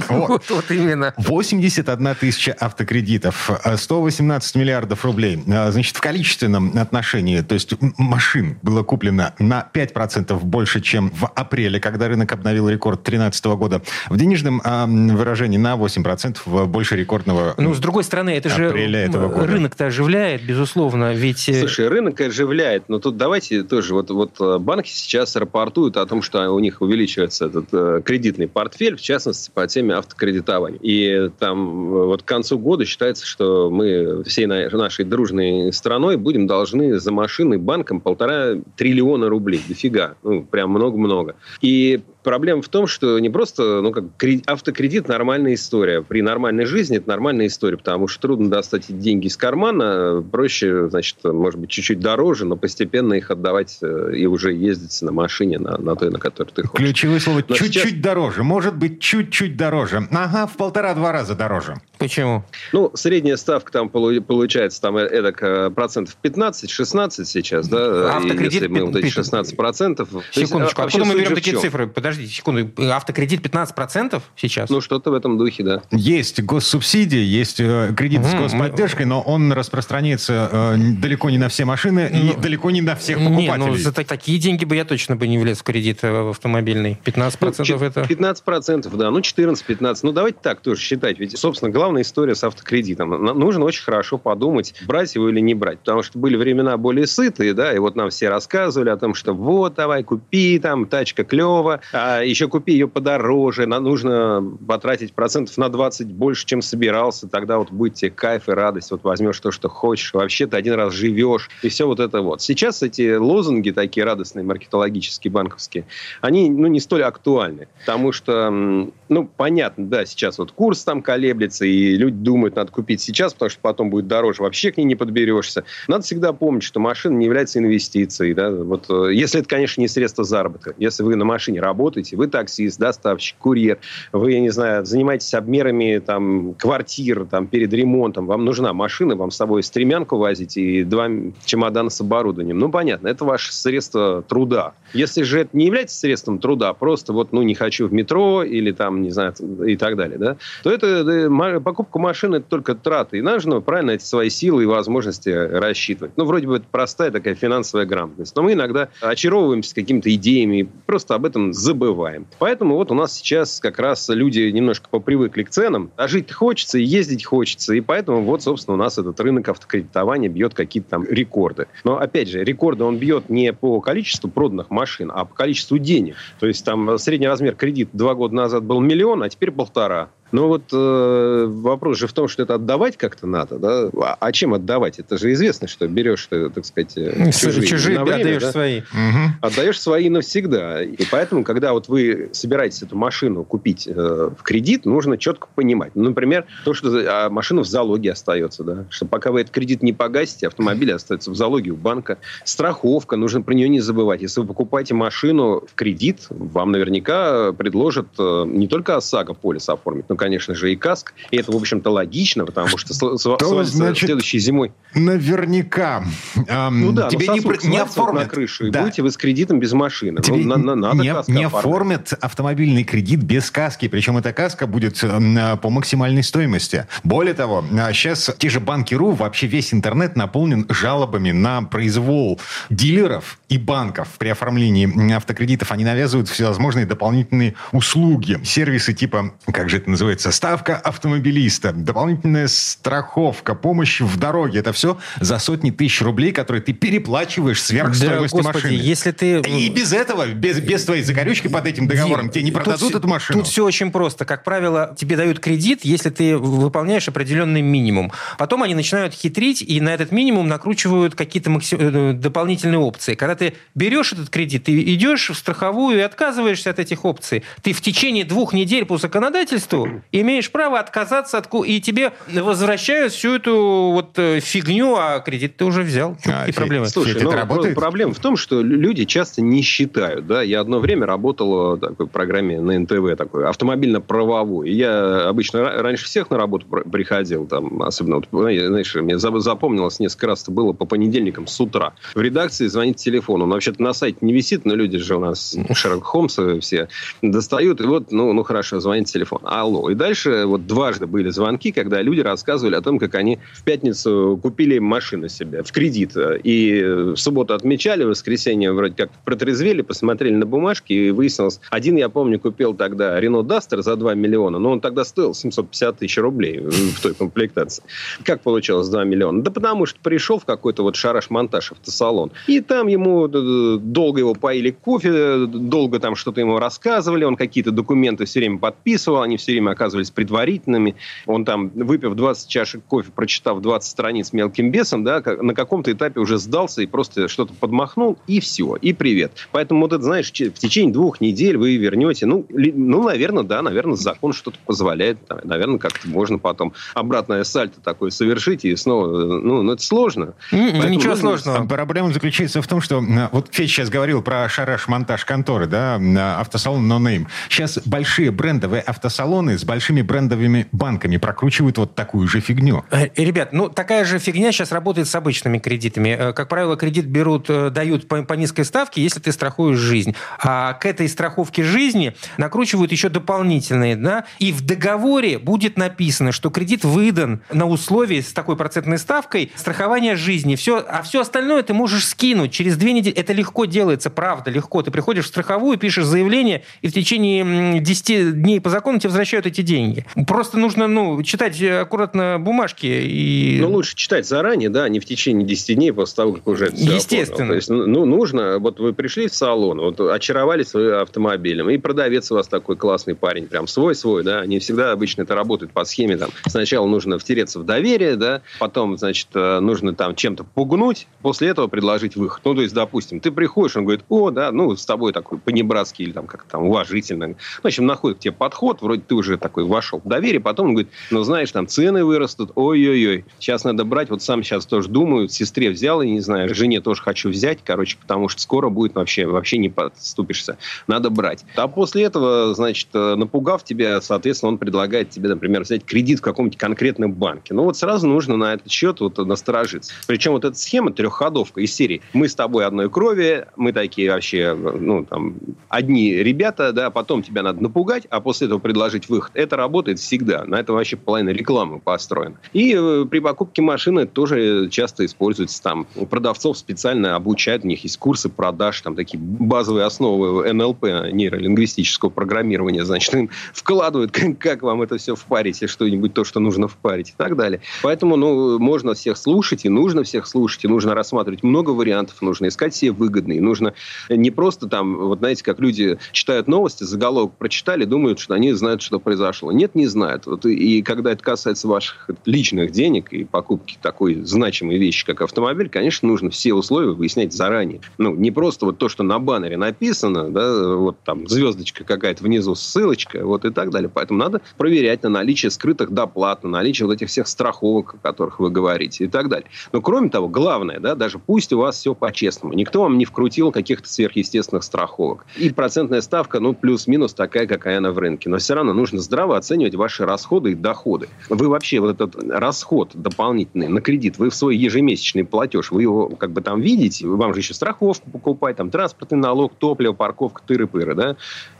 Вот. Именно. 81 тысяча автокредитов, э, 118 миллиардов рублей. Э, Значит, в количественном отношении, то есть машин было куплено на 5% больше, чем в апреле, когда рынок обновил рекорд 2013 года. В денежном а, м, выражении на 8% больше рекордного. Ну, с другой стороны, это же Апреля этого года. рынок-то оживляет, безусловно, ведь... э, Слушай, рынок оживляет, но тут давайте тоже, вот, вот э, банки сейчас рапортуют о том, что у них увеличивается этот э, кредитный портфель, в частности, по теме автокредитования. И там э, вот к концу года считается, что мы всей на- нашей дружной страной будем должны за машины банкам полтора триллиона рублей. Дофига. Ну, прям много-много. И проблема в том, что не просто, ну, как кре- автокредит нормальная история. При нормальной жизни это нормальная история, потому что трудно достать деньги из кармана. Проще, значит, может быть, чуть-чуть дороже, но постепенно их отдавать э, и уже ездить на машине, на, на той, на которой ты хочешь. Ключевое слово Но чуть-чуть сейчас- дороже. Может быть, чуть-чуть дороже. Ага, в полтора-два раза дороже. Почему? Ну, средняя ставка там полу- получается там э, эдак э, процентов 15-16 сейчас, да? Автокредит если мы вот эти пи- 16 процентов... Секундочку, а откуда мы берем такие цифры? Подождите секунду. Автокредит 15% сейчас? Ну, что-то в этом духе, да. Есть госсубсидии, есть э, кредит с Мгм. господдержкой, но он распространяется э, далеко не на все машины и Ну, далеко не на всех Не, покупателей. ну за та- такие деньги бы я точно бы не влез в кредит э, в автомобильный. 15% Ну, это... 15 процентов, да. Ну, 14-15. Ну, давайте так тоже считать. Ведь, собственно, главная история с автокредитом. Н- Нужно очень хорошо подумать, брать его или не брать. Потому что были времена более сытые, да, и вот нам все рассказывали о том, что вот, давай, купи, там, тачка клево, а еще купи ее подороже, на- нужно потратить процентов на 20 больше, чем собирался, тогда вот будет тебе кайф и радость, вот возьмешь то, что хочешь, вообще ты один раз живешь, и все вот это вот. Сейчас эти лозунги такие радостные, маркетологические, банковские, они, ну, не столь актуальны, потому что, ну, понятно, да, сейчас вот курс там колеблется, и люди думают, надо купить сейчас, потому что потом будет дороже, вообще к ней не подберешься. Надо всегда помнить, что машина не является инвестицией, да, вот, э, если это, конечно, не средство заработка. Если вы на машине работаете, вы таксист, доставщик, курьер, вы, я не знаю, занимаетесь обмерами там квартир там перед ремонтом, вам нужна машина, вам с собой стремянку возить и два чемодана с оборудованием. Ну, понятно, это ваше средство труда. Если же это не является средством труда, просто вот, ну, не хочу в метро или там, не знаю, и так далее, да, то это э, покупка машины это только траты. И нужно правильно эти свои силы и возможности рассчитывать. Ну, вроде бы это простая такая финансовая грамотность. Но мы иногда очаровываемся какими-то идеями и просто об этом забываем. Поэтому вот у нас сейчас как раз люди немножко попривыкли к ценам, а жить хочется и ездить хочется. И поэтому вот, собственно, у нас этот рынок автокредитования бьет какие-то там рекорды. Но, опять же, рекорды он бьет не по количеству проданных машин, а по количеству денег. То есть там средний размер кредита два года назад был миллион, а теперь полтора. Но вот э, вопрос же в том, что это отдавать как-то надо, да? А, а чем отдавать? Это же известно, что берешь, ты, так сказать, э, чужие, чужие на время, отдаешь да? свои. Мгм. Отдаешь свои навсегда. И поэтому, когда вот вы собираетесь эту машину купить э, в кредит, нужно четко понимать. Ну, например, то, что а машина в залоге остается, да, что пока вы этот кредит не погасите, автомобиль остается в залоге у банка. Страховка, нужно про нее не забывать. Если вы покупаете машину в кредит, вам наверняка предложат э, не только ОСАГО полис оформить, но, конечно же, и КАСК. И это, в общем-то, логично, потому что значит, следующей зимой Наверняка. Ам, ну да, тебе не, оформят. на крышу, и будете вы с кредитом без машины. Тебе ну, надо не, оформят автомобильный кредит без каски. Причем эта каска будет э, по максимальной стоимости. Более того, сейчас те же банки.ру, вообще весь интернет наполнен жалобами на произвол дилеров и банков при оформлении автокредитов. Они навязывают всевозможные дополнительные услуги. Сервисы типа, как же это называется, ставка автомобилиста, дополнительная страховка, помощь в дороге. Это все за сотни тысяч рублей, которые ты переплачиваешь сверх Да, стоимости господи, машины. если ты... И без этого, без, без твоей закорючки под этим договором, Дим, тебе не тут продадут всё- эту машину. Тут все очень просто. Как правило, тебе дают кредит, если ты выполняешь определенный минимум. Потом они начинают хитрить и на этот минимум накручивают какие-то макси- э, дополнительные опции. Когда ты берешь этот кредит, ты идешь в страховую и отказываешься от этих опций. Ты в течение двух недель по законодательству имеешь право отказаться от... И тебе возвращают всю эту вот э, фигню, а кредит ты уже взял. Чё, А, какие проблемы? Слушай, ну, работает? про- проблема в том, что лю- люди часто не считают. Да? Я одно время работал в такой программе на НТВ, такой автомобильно-правовой. И я обычно ра- раньше всех на работу пр- приходил, там, особенно, вот, знаешь, мне за- запомнилось несколько раз, это было по понедельникам с утра. В редакции звонит телефон. Он вообще-то на сайте не висит, но люди же у нас Шерлок Холмса все достают. И вот, ну, ну хорошо, звонит телефон. Алло. И дальше вот дважды были звонки, когда люди рассказывали о том, как они в пятницу купили машину себе в кредит. И в субботу отмечали, в воскресенье вроде как протрезвели, посмотрели на бумажки, и выяснилось, один, я помню, купил тогда Рено Дастер за 2 миллиона, но он тогда стоил 750 тысяч рублей в той комплектации. Как получилось 2 миллиона? Да потому что пришел в какой-то вот шараш-монтаж автосалон, и там ему э, долго его поили кофе, долго там что-то ему рассказывали, он какие-то документы все время подписывал, они все время оказывались предварительными. Он там, выпив 20 чашек кофе, прочитав 20 страниц мелким бесом, да, на каком-то этапе уже сдался и просто что-то подмахнул, и все, и привет. Поэтому вот это, знаешь, в течение двух недель вы вернете, ну, ну наверное, да, наверное, закон что-то позволяет, наверное, как-то можно потом обратное сальто такое совершить, и снова, ну, ну это сложно. Поэтому Ничего сложного. Проблема заключается в том, что вот Федь сейчас говорил про шараш-монтаж конторы, да, автосалон No Name. Сейчас большие брендовые автосалоны с большими брендовыми банками прокручивают вот такую же фигню. Э, Ребят, ну такая же фигня сейчас работает с обычными кредитами. Э, Как правило, кредит берут, э, дают по, по низкой ставке, если ты страхуешь жизнь. А к этой страховке жизни накручивают еще дополнительные, да, и в договоре будет написано, что кредит выдан на условии с такой процентной ставкой страхования жизни. Все, а все остальное ты можешь скинуть через две недели. Это легко делается, правда, легко. Ты приходишь в страховую, пишешь заявление, и в течение м, 10 дней по закону тебе возвращают деньги. Просто нужно, ну, читать э, аккуратно бумажки и... Ну, лучше читать заранее, да, а не в течение 10 дней после того, как уже всё Естественно. оформил. То есть, ну, нужно, вот вы пришли в салон, вот очаровали своим автомобилем, и продавец у вас такой классный парень, прям свой-свой, да, не всегда обычно это работает по схеме, там, сначала нужно втереться в доверие, да, потом, значит, э, нужно там чем-то пугнуть, после этого предложить выход. Ну, то есть, допустим, ты приходишь, он говорит, о, да, ну, с тобой такой по-небратски или там как-то там уважительно. Ну, В общем, находит тебе подход, вроде ты уже такой вошел в доверие, потом он говорит, ну, знаешь, там цены вырастут, ой-ой-ой, сейчас надо брать, вот сам сейчас тоже думаю, сестре взял, и не знаю, жене тоже хочу взять, короче, потому что скоро будет вообще, вообще не подступишься, надо брать. А после этого, значит, э, напугав тебя, соответственно, он предлагает тебе, например, взять кредит в каком-нибудь конкретном банке. Ну, вот сразу нужно на этот счет вот насторожиться. Причем вот эта схема трехходовка из серии «Мы с тобой одной крови, мы такие вообще, ну, там, одни ребята, да, потом тебя надо напугать, а после этого предложить выход». Это работает всегда. На этом вообще половина рекламы построена. И э, при покупке машины это тоже часто используется там. Продавцов специально обучают, у них есть курсы продаж, там такие базовые основы НЛП, нейролингвистического программирования, значит, им вкладывают, [LAUGHS] как, вам это все впарить, и что-нибудь то, что нужно впарить и так далее. Поэтому, ну, можно всех слушать, и нужно всех слушать, и нужно рассматривать много вариантов, нужно искать себе выгодные, нужно не просто там, вот знаете, как люди читают новости, заголовок прочитали, думают, что они знают, что произошло произошло? Нет, не знают. Вот и, и когда это касается ваших личных денег и покупки такой значимой вещи, как автомобиль, конечно, нужно все условия выяснять заранее. Ну, не просто вот то, что на баннере написано, да, вот там звездочка какая-то внизу, ссылочка, вот и так далее. Поэтому надо проверять на наличие скрытых доплат, на наличие вот этих всех страховок, о которых вы говорите, и так далее. Но кроме того, главное, да, даже пусть у вас все по-честному, никто вам не вкрутил каких-то сверхъестественных страховок. И процентная ставка, ну, плюс-минус такая, какая она в рынке. Но все равно нужно здраво оценивать ваши расходы и доходы. Вы вообще вот этот расход дополнительный на кредит, вы в свой ежемесячный платеж, вы его как бы там видите, вам же еще страховку покупать, там транспортный налог, топливо, парковка, тыры-пыры, да?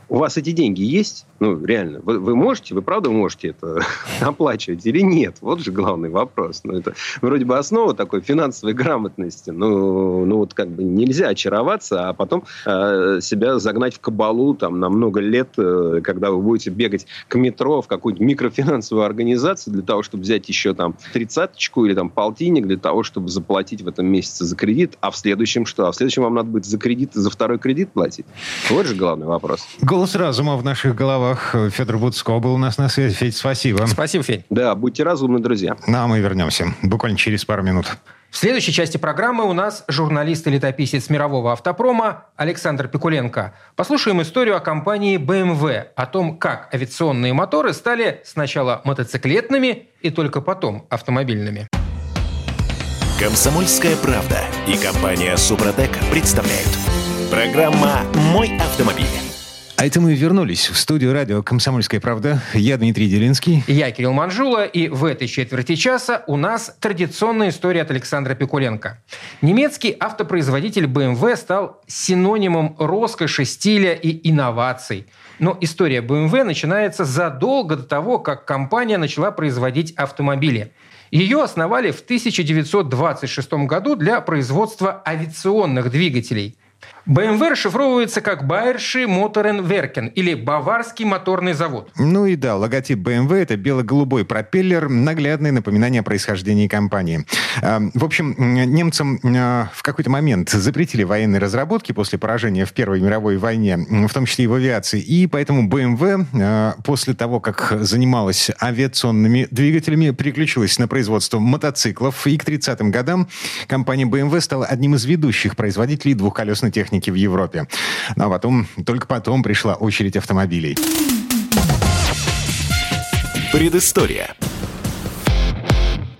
У вас эти деньги есть? Ну, реально, вы, вы можете, вы правда можете это [LAUGHS] оплачивать или нет? Вот же главный вопрос. Ну, это вроде бы основа такой финансовой грамотности. Ну, ну вот как бы нельзя очароваться, а потом э, себя загнать в кабалу там на много лет, э, когда вы будете бегать к метро в какую-нибудь микрофинансовую организацию для того, чтобы взять еще там тридцаточку или там полтинник для того, чтобы заплатить в этом месяце за кредит, а в следующем что? А в следующем вам надо будет за кредит, за второй кредит платить? Вот же главный вопрос. Голос разума в наших головах. Федор Буцко был у нас на связи. Федь, спасибо. Спасибо, Федь. Да, будьте разумны, друзья. Ну, а мы вернемся буквально через пару минут. В следующей части программы у нас журналист и летописец мирового автопрома Александр Пикуленко. Послушаем историю о компании BMW, о том, как авиационные моторы стали сначала мотоциклетными и только потом автомобильными. Комсомольская правда и компания Супротек представляют. Программа «Мой автомобиль». Это мы вернулись в студию радио «Комсомольская правда». Я Дмитрий Делинский. Я Кирилл Манжула. И в этой четверти часа у нас традиционная история от Александра Пикуленко. Немецкий автопроизводитель BMW стал синонимом роскоши, стиля и инноваций. Но история BMW начинается задолго до того, как компания начала производить автомобили. Ее основали в 1926 году для производства авиационных двигателей – BMW расшифровывается как Bayerische Motorenwerken или Баварский моторный завод. Ну и да, логотип BMW — это бело-голубой пропеллер, наглядное напоминание о происхождении компании. А, в общем, немцам а, в какой-то момент запретили военные разработки после поражения в Первой мировой войне, в том числе и в авиации, и поэтому BMW а, после того, как занималась авиационными двигателями, переключилась на производство мотоциклов, и к 30-м годам компания BMW стала одним из ведущих производителей двухколесной техники в Европе. Ну, а потом, только потом пришла очередь автомобилей. Предыстория.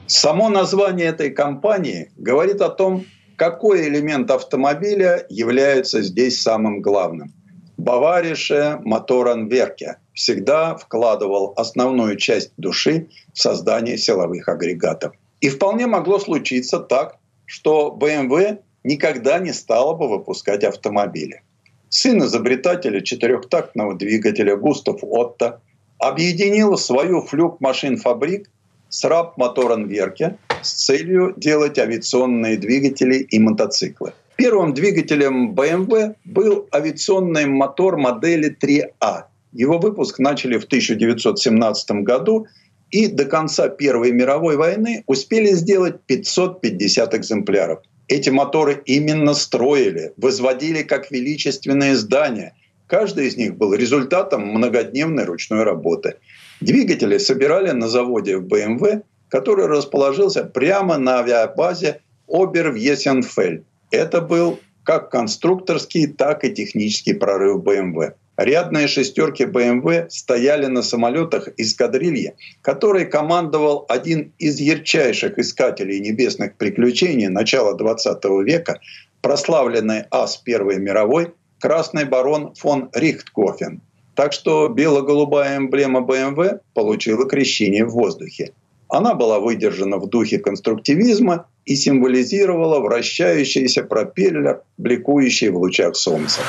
Само название этой компании говорит о том, какой элемент автомобиля является здесь самым главным. Баварише Моторанверке всегда вкладывал основную часть души в создание силовых агрегатов. И вполне могло случиться так, что BMW никогда не стала бы выпускать автомобили. Сын изобретателя четырехтактного двигателя Густав Отто объединил свою флюк-машин-фабрик с раб Моторенверке с целью делать авиационные двигатели и мотоциклы. Первым двигателем BMW был авиационный мотор модели 3А. Его выпуск начали в 1917 году и до конца Первой мировой войны успели сделать 550 экземпляров – эти моторы именно строили, возводили как величественные здания. Каждый из них был результатом многодневной ручной работы. Двигатели собирали на заводе в БМВ, который расположился прямо на авиабазе Обервьесенфель. Это был как конструкторский, так и технический прорыв БМВ. Рядные шестерки БМВ стояли на самолетах эскадрильи, которой командовал один из ярчайших искателей небесных приключений начала XX века, прославленный ас Первой мировой, красный барон фон Рихткофен. Так что бело-голубая эмблема БМВ получила крещение в воздухе. Она была выдержана в духе конструктивизма и символизировала вращающийся пропеллер, бликующий в лучах солнца.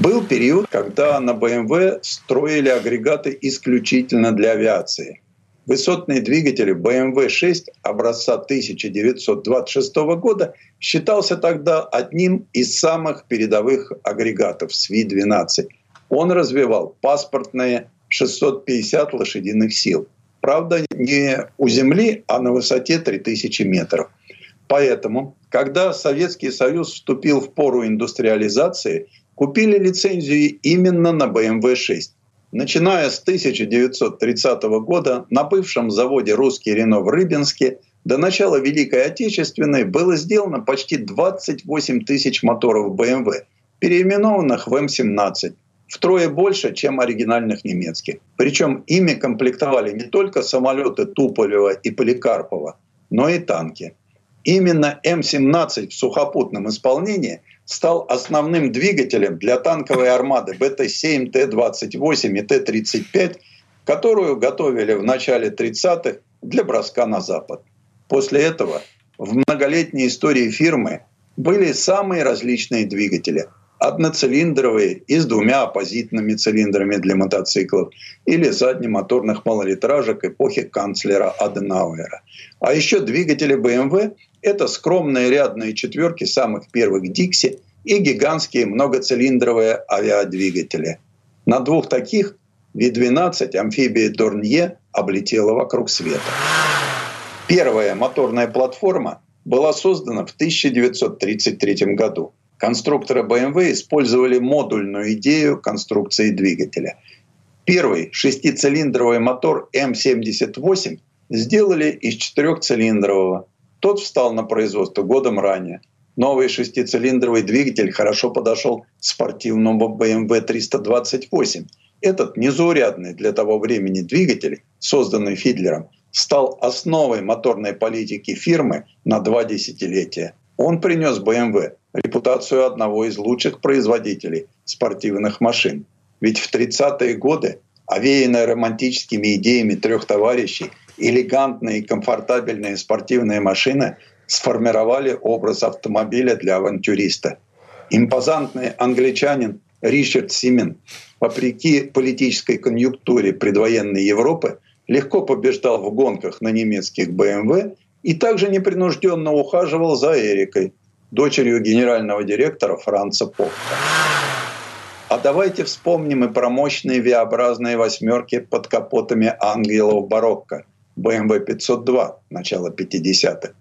Был период, когда на BMW строили агрегаты исключительно для авиации. Высотный двигатель BMW 6 образца 1926 года считался тогда одним из самых передовых агрегатов СВИ-12. Он развивал паспортные 650 лошадиных сил. Правда, не у земли, а на высоте 3000 метров. Поэтому, когда Советский Союз вступил в пору индустриализации – купили лицензию именно на BMW 6. Начиная с 1930 года на бывшем заводе «Русский Рено» в Рыбинске до начала Великой Отечественной было сделано почти 28 тысяч моторов BMW, переименованных в М-17, втрое больше, чем оригинальных немецких. Причем ими комплектовали не только самолеты Туполева и Поликарпова, но и танки. Именно М-17 в сухопутном исполнении стал основным двигателем для танковой армады БТ-7, Т-28 и Т-35, которую готовили в начале 30-х для броска на Запад. После этого в многолетней истории фирмы были самые различные двигатели. Одноцилиндровые и с двумя оппозитными цилиндрами для мотоциклов или заднемоторных малолитражек эпохи канцлера Аденауэра. А еще двигатели BMW это скромные рядные четверки самых первых Дикси и гигантские многоцилиндровые авиадвигатели. На двух таких Ви-12 амфибия Дорнье облетела вокруг света. Первая моторная платформа была создана в 1933 году. Конструкторы BMW использовали модульную идею конструкции двигателя. Первый шестицилиндровый мотор М78 сделали из четырехцилиндрового, тот встал на производство годом ранее. Новый шестицилиндровый двигатель хорошо подошел спортивному BMW 328. Этот незаурядный для того времени двигатель, созданный Фидлером, стал основой моторной политики фирмы на два десятилетия. Он принес BMW репутацию одного из лучших производителей спортивных машин. Ведь в 30-е годы, овеянная романтическими идеями трех товарищей, элегантные и комфортабельные спортивные машины сформировали образ автомобиля для авантюриста. Импозантный англичанин Ричард Симен, вопреки политической конъюнктуре предвоенной Европы, легко побеждал в гонках на немецких BMW и также непринужденно ухаживал за Эрикой, дочерью генерального директора Франца Попта. А давайте вспомним и про мощные V-образные восьмерки под капотами ангелов барокко, BMW 502 начала 50-х.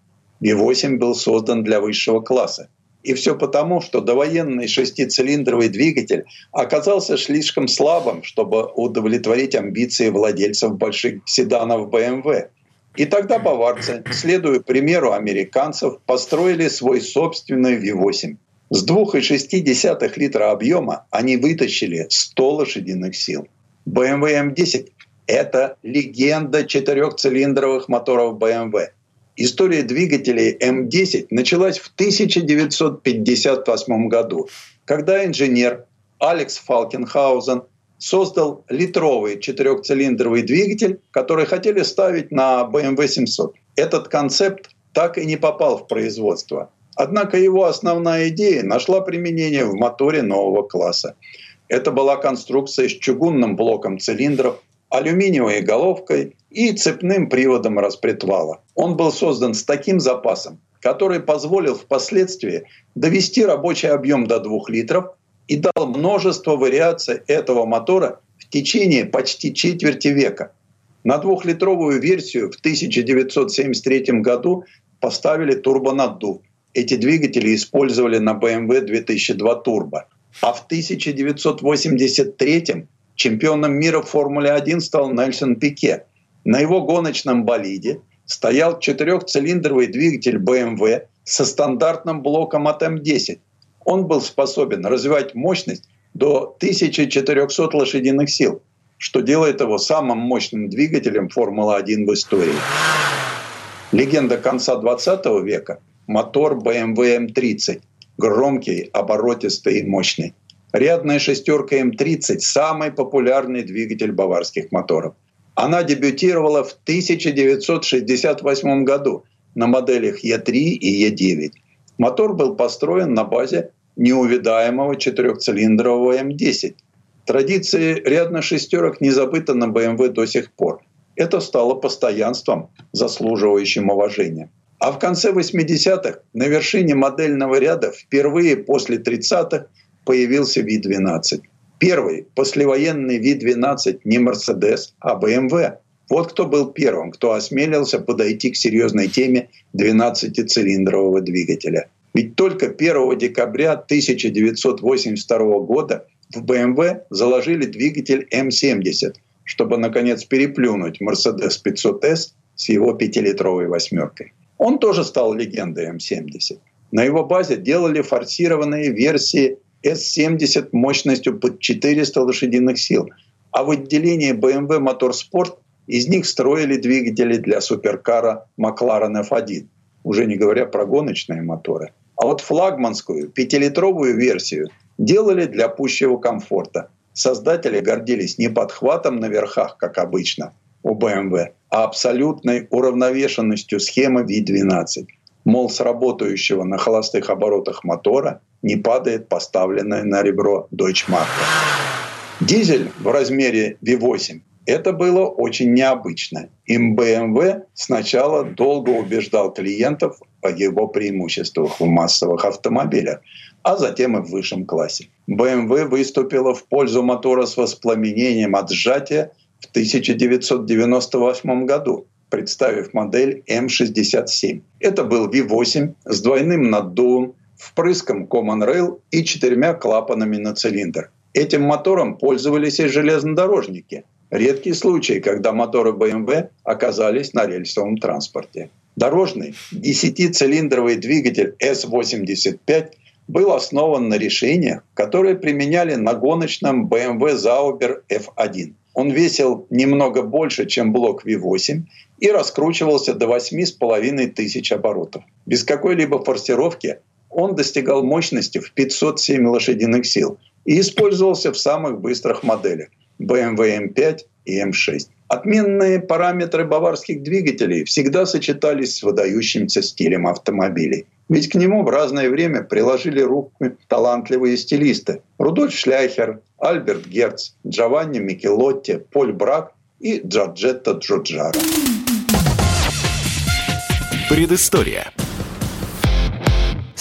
V8 был создан для высшего класса. И все потому, что довоенный шестицилиндровый двигатель оказался слишком слабым, чтобы удовлетворить амбиции владельцев больших седанов BMW. И тогда баварцы, следуя примеру американцев, построили свой собственный V8. С 2,6 литра объема они вытащили 100 лошадиных сил. BMW M10 это легенда четырехцилиндровых моторов BMW. История двигателей М10 началась в 1958 году, когда инженер Алекс Фалкенхаузен создал литровый четырехцилиндровый двигатель, который хотели ставить на BMW 700. Этот концепт так и не попал в производство. Однако его основная идея нашла применение в моторе нового класса. Это была конструкция с чугунным блоком цилиндров, алюминиевой головкой и цепным приводом распредвала. Он был создан с таким запасом, который позволил впоследствии довести рабочий объем до 2 литров и дал множество вариаций этого мотора в течение почти четверти века. На двухлитровую версию в 1973 году поставили турбонаддув. Эти двигатели использовали на BMW 2002 Turbo. А в 1983 Чемпионом мира в Формуле-1 стал Нельсон Пике. На его гоночном болиде стоял четырехцилиндровый двигатель BMW со стандартным блоком от М10. Он был способен развивать мощность до 1400 лошадиных сил, что делает его самым мощным двигателем Формулы-1 в истории. Легенда конца 20 века – мотор BMW M30, громкий, оборотистый и мощный. Рядная шестерка М-30 – самый популярный двигатель баварских моторов. Она дебютировала в 1968 году на моделях Е3 и Е9. Мотор был построен на базе неувидаемого четырехцилиндрового М10. Традиции рядных шестерок не забыты на BMW до сих пор. Это стало постоянством, заслуживающим уважения. А в конце 80-х на вершине модельного ряда впервые после 30-х появился Ви-12. Первый послевоенный Ви-12 не Мерседес, а БМВ. Вот кто был первым, кто осмелился подойти к серьезной теме 12-цилиндрового двигателя. Ведь только 1 декабря 1982 года в BMW заложили двигатель М70, чтобы, наконец, переплюнуть Mercedes 500S с его пятилитровой восьмеркой. Он тоже стал легендой М70. На его базе делали форсированные версии S70 мощностью под 400 лошадиных сил, а в отделении BMW Motorsport из них строили двигатели для суперкара McLaren F1, уже не говоря про гоночные моторы. А вот флагманскую пятилитровую версию делали для пущего комфорта. Создатели гордились не подхватом на верхах, как обычно у BMW, а абсолютной уравновешенностью схемы V12. Мол, с работающего на холостых оборотах мотора не падает поставленная на ребро Deutsche Marke. Дизель в размере V8 это было очень необычно. BMW сначала долго убеждал клиентов о его преимуществах в массовых автомобилях, а затем и в высшем классе. BMW выступила в пользу мотора с воспламенением от сжатия в 1998 году, представив модель М67. Это был V8 с двойным наддувом, впрыском Common Rail и четырьмя клапанами на цилиндр. Этим мотором пользовались и железнодорожники. Редкий случай, когда моторы BMW оказались на рельсовом транспорте. Дорожный 10-цилиндровый двигатель S85 был основан на решениях, которые применяли на гоночном BMW Zauber F1. Он весил немного больше, чем блок V8 и раскручивался до 8,5 тысяч оборотов. Без какой-либо форсировки он достигал мощности в 507 лошадиных сил и использовался в самых быстрых моделях BMW M5 и M6. Отменные параметры баварских двигателей всегда сочетались с выдающимся стилем автомобилей. Ведь к нему в разное время приложили руку талантливые стилисты. Рудольф Шляхер, Альберт Герц, Джованни Микелотти, Поль Брак и Джорджетто Джорджаро. Предыстория.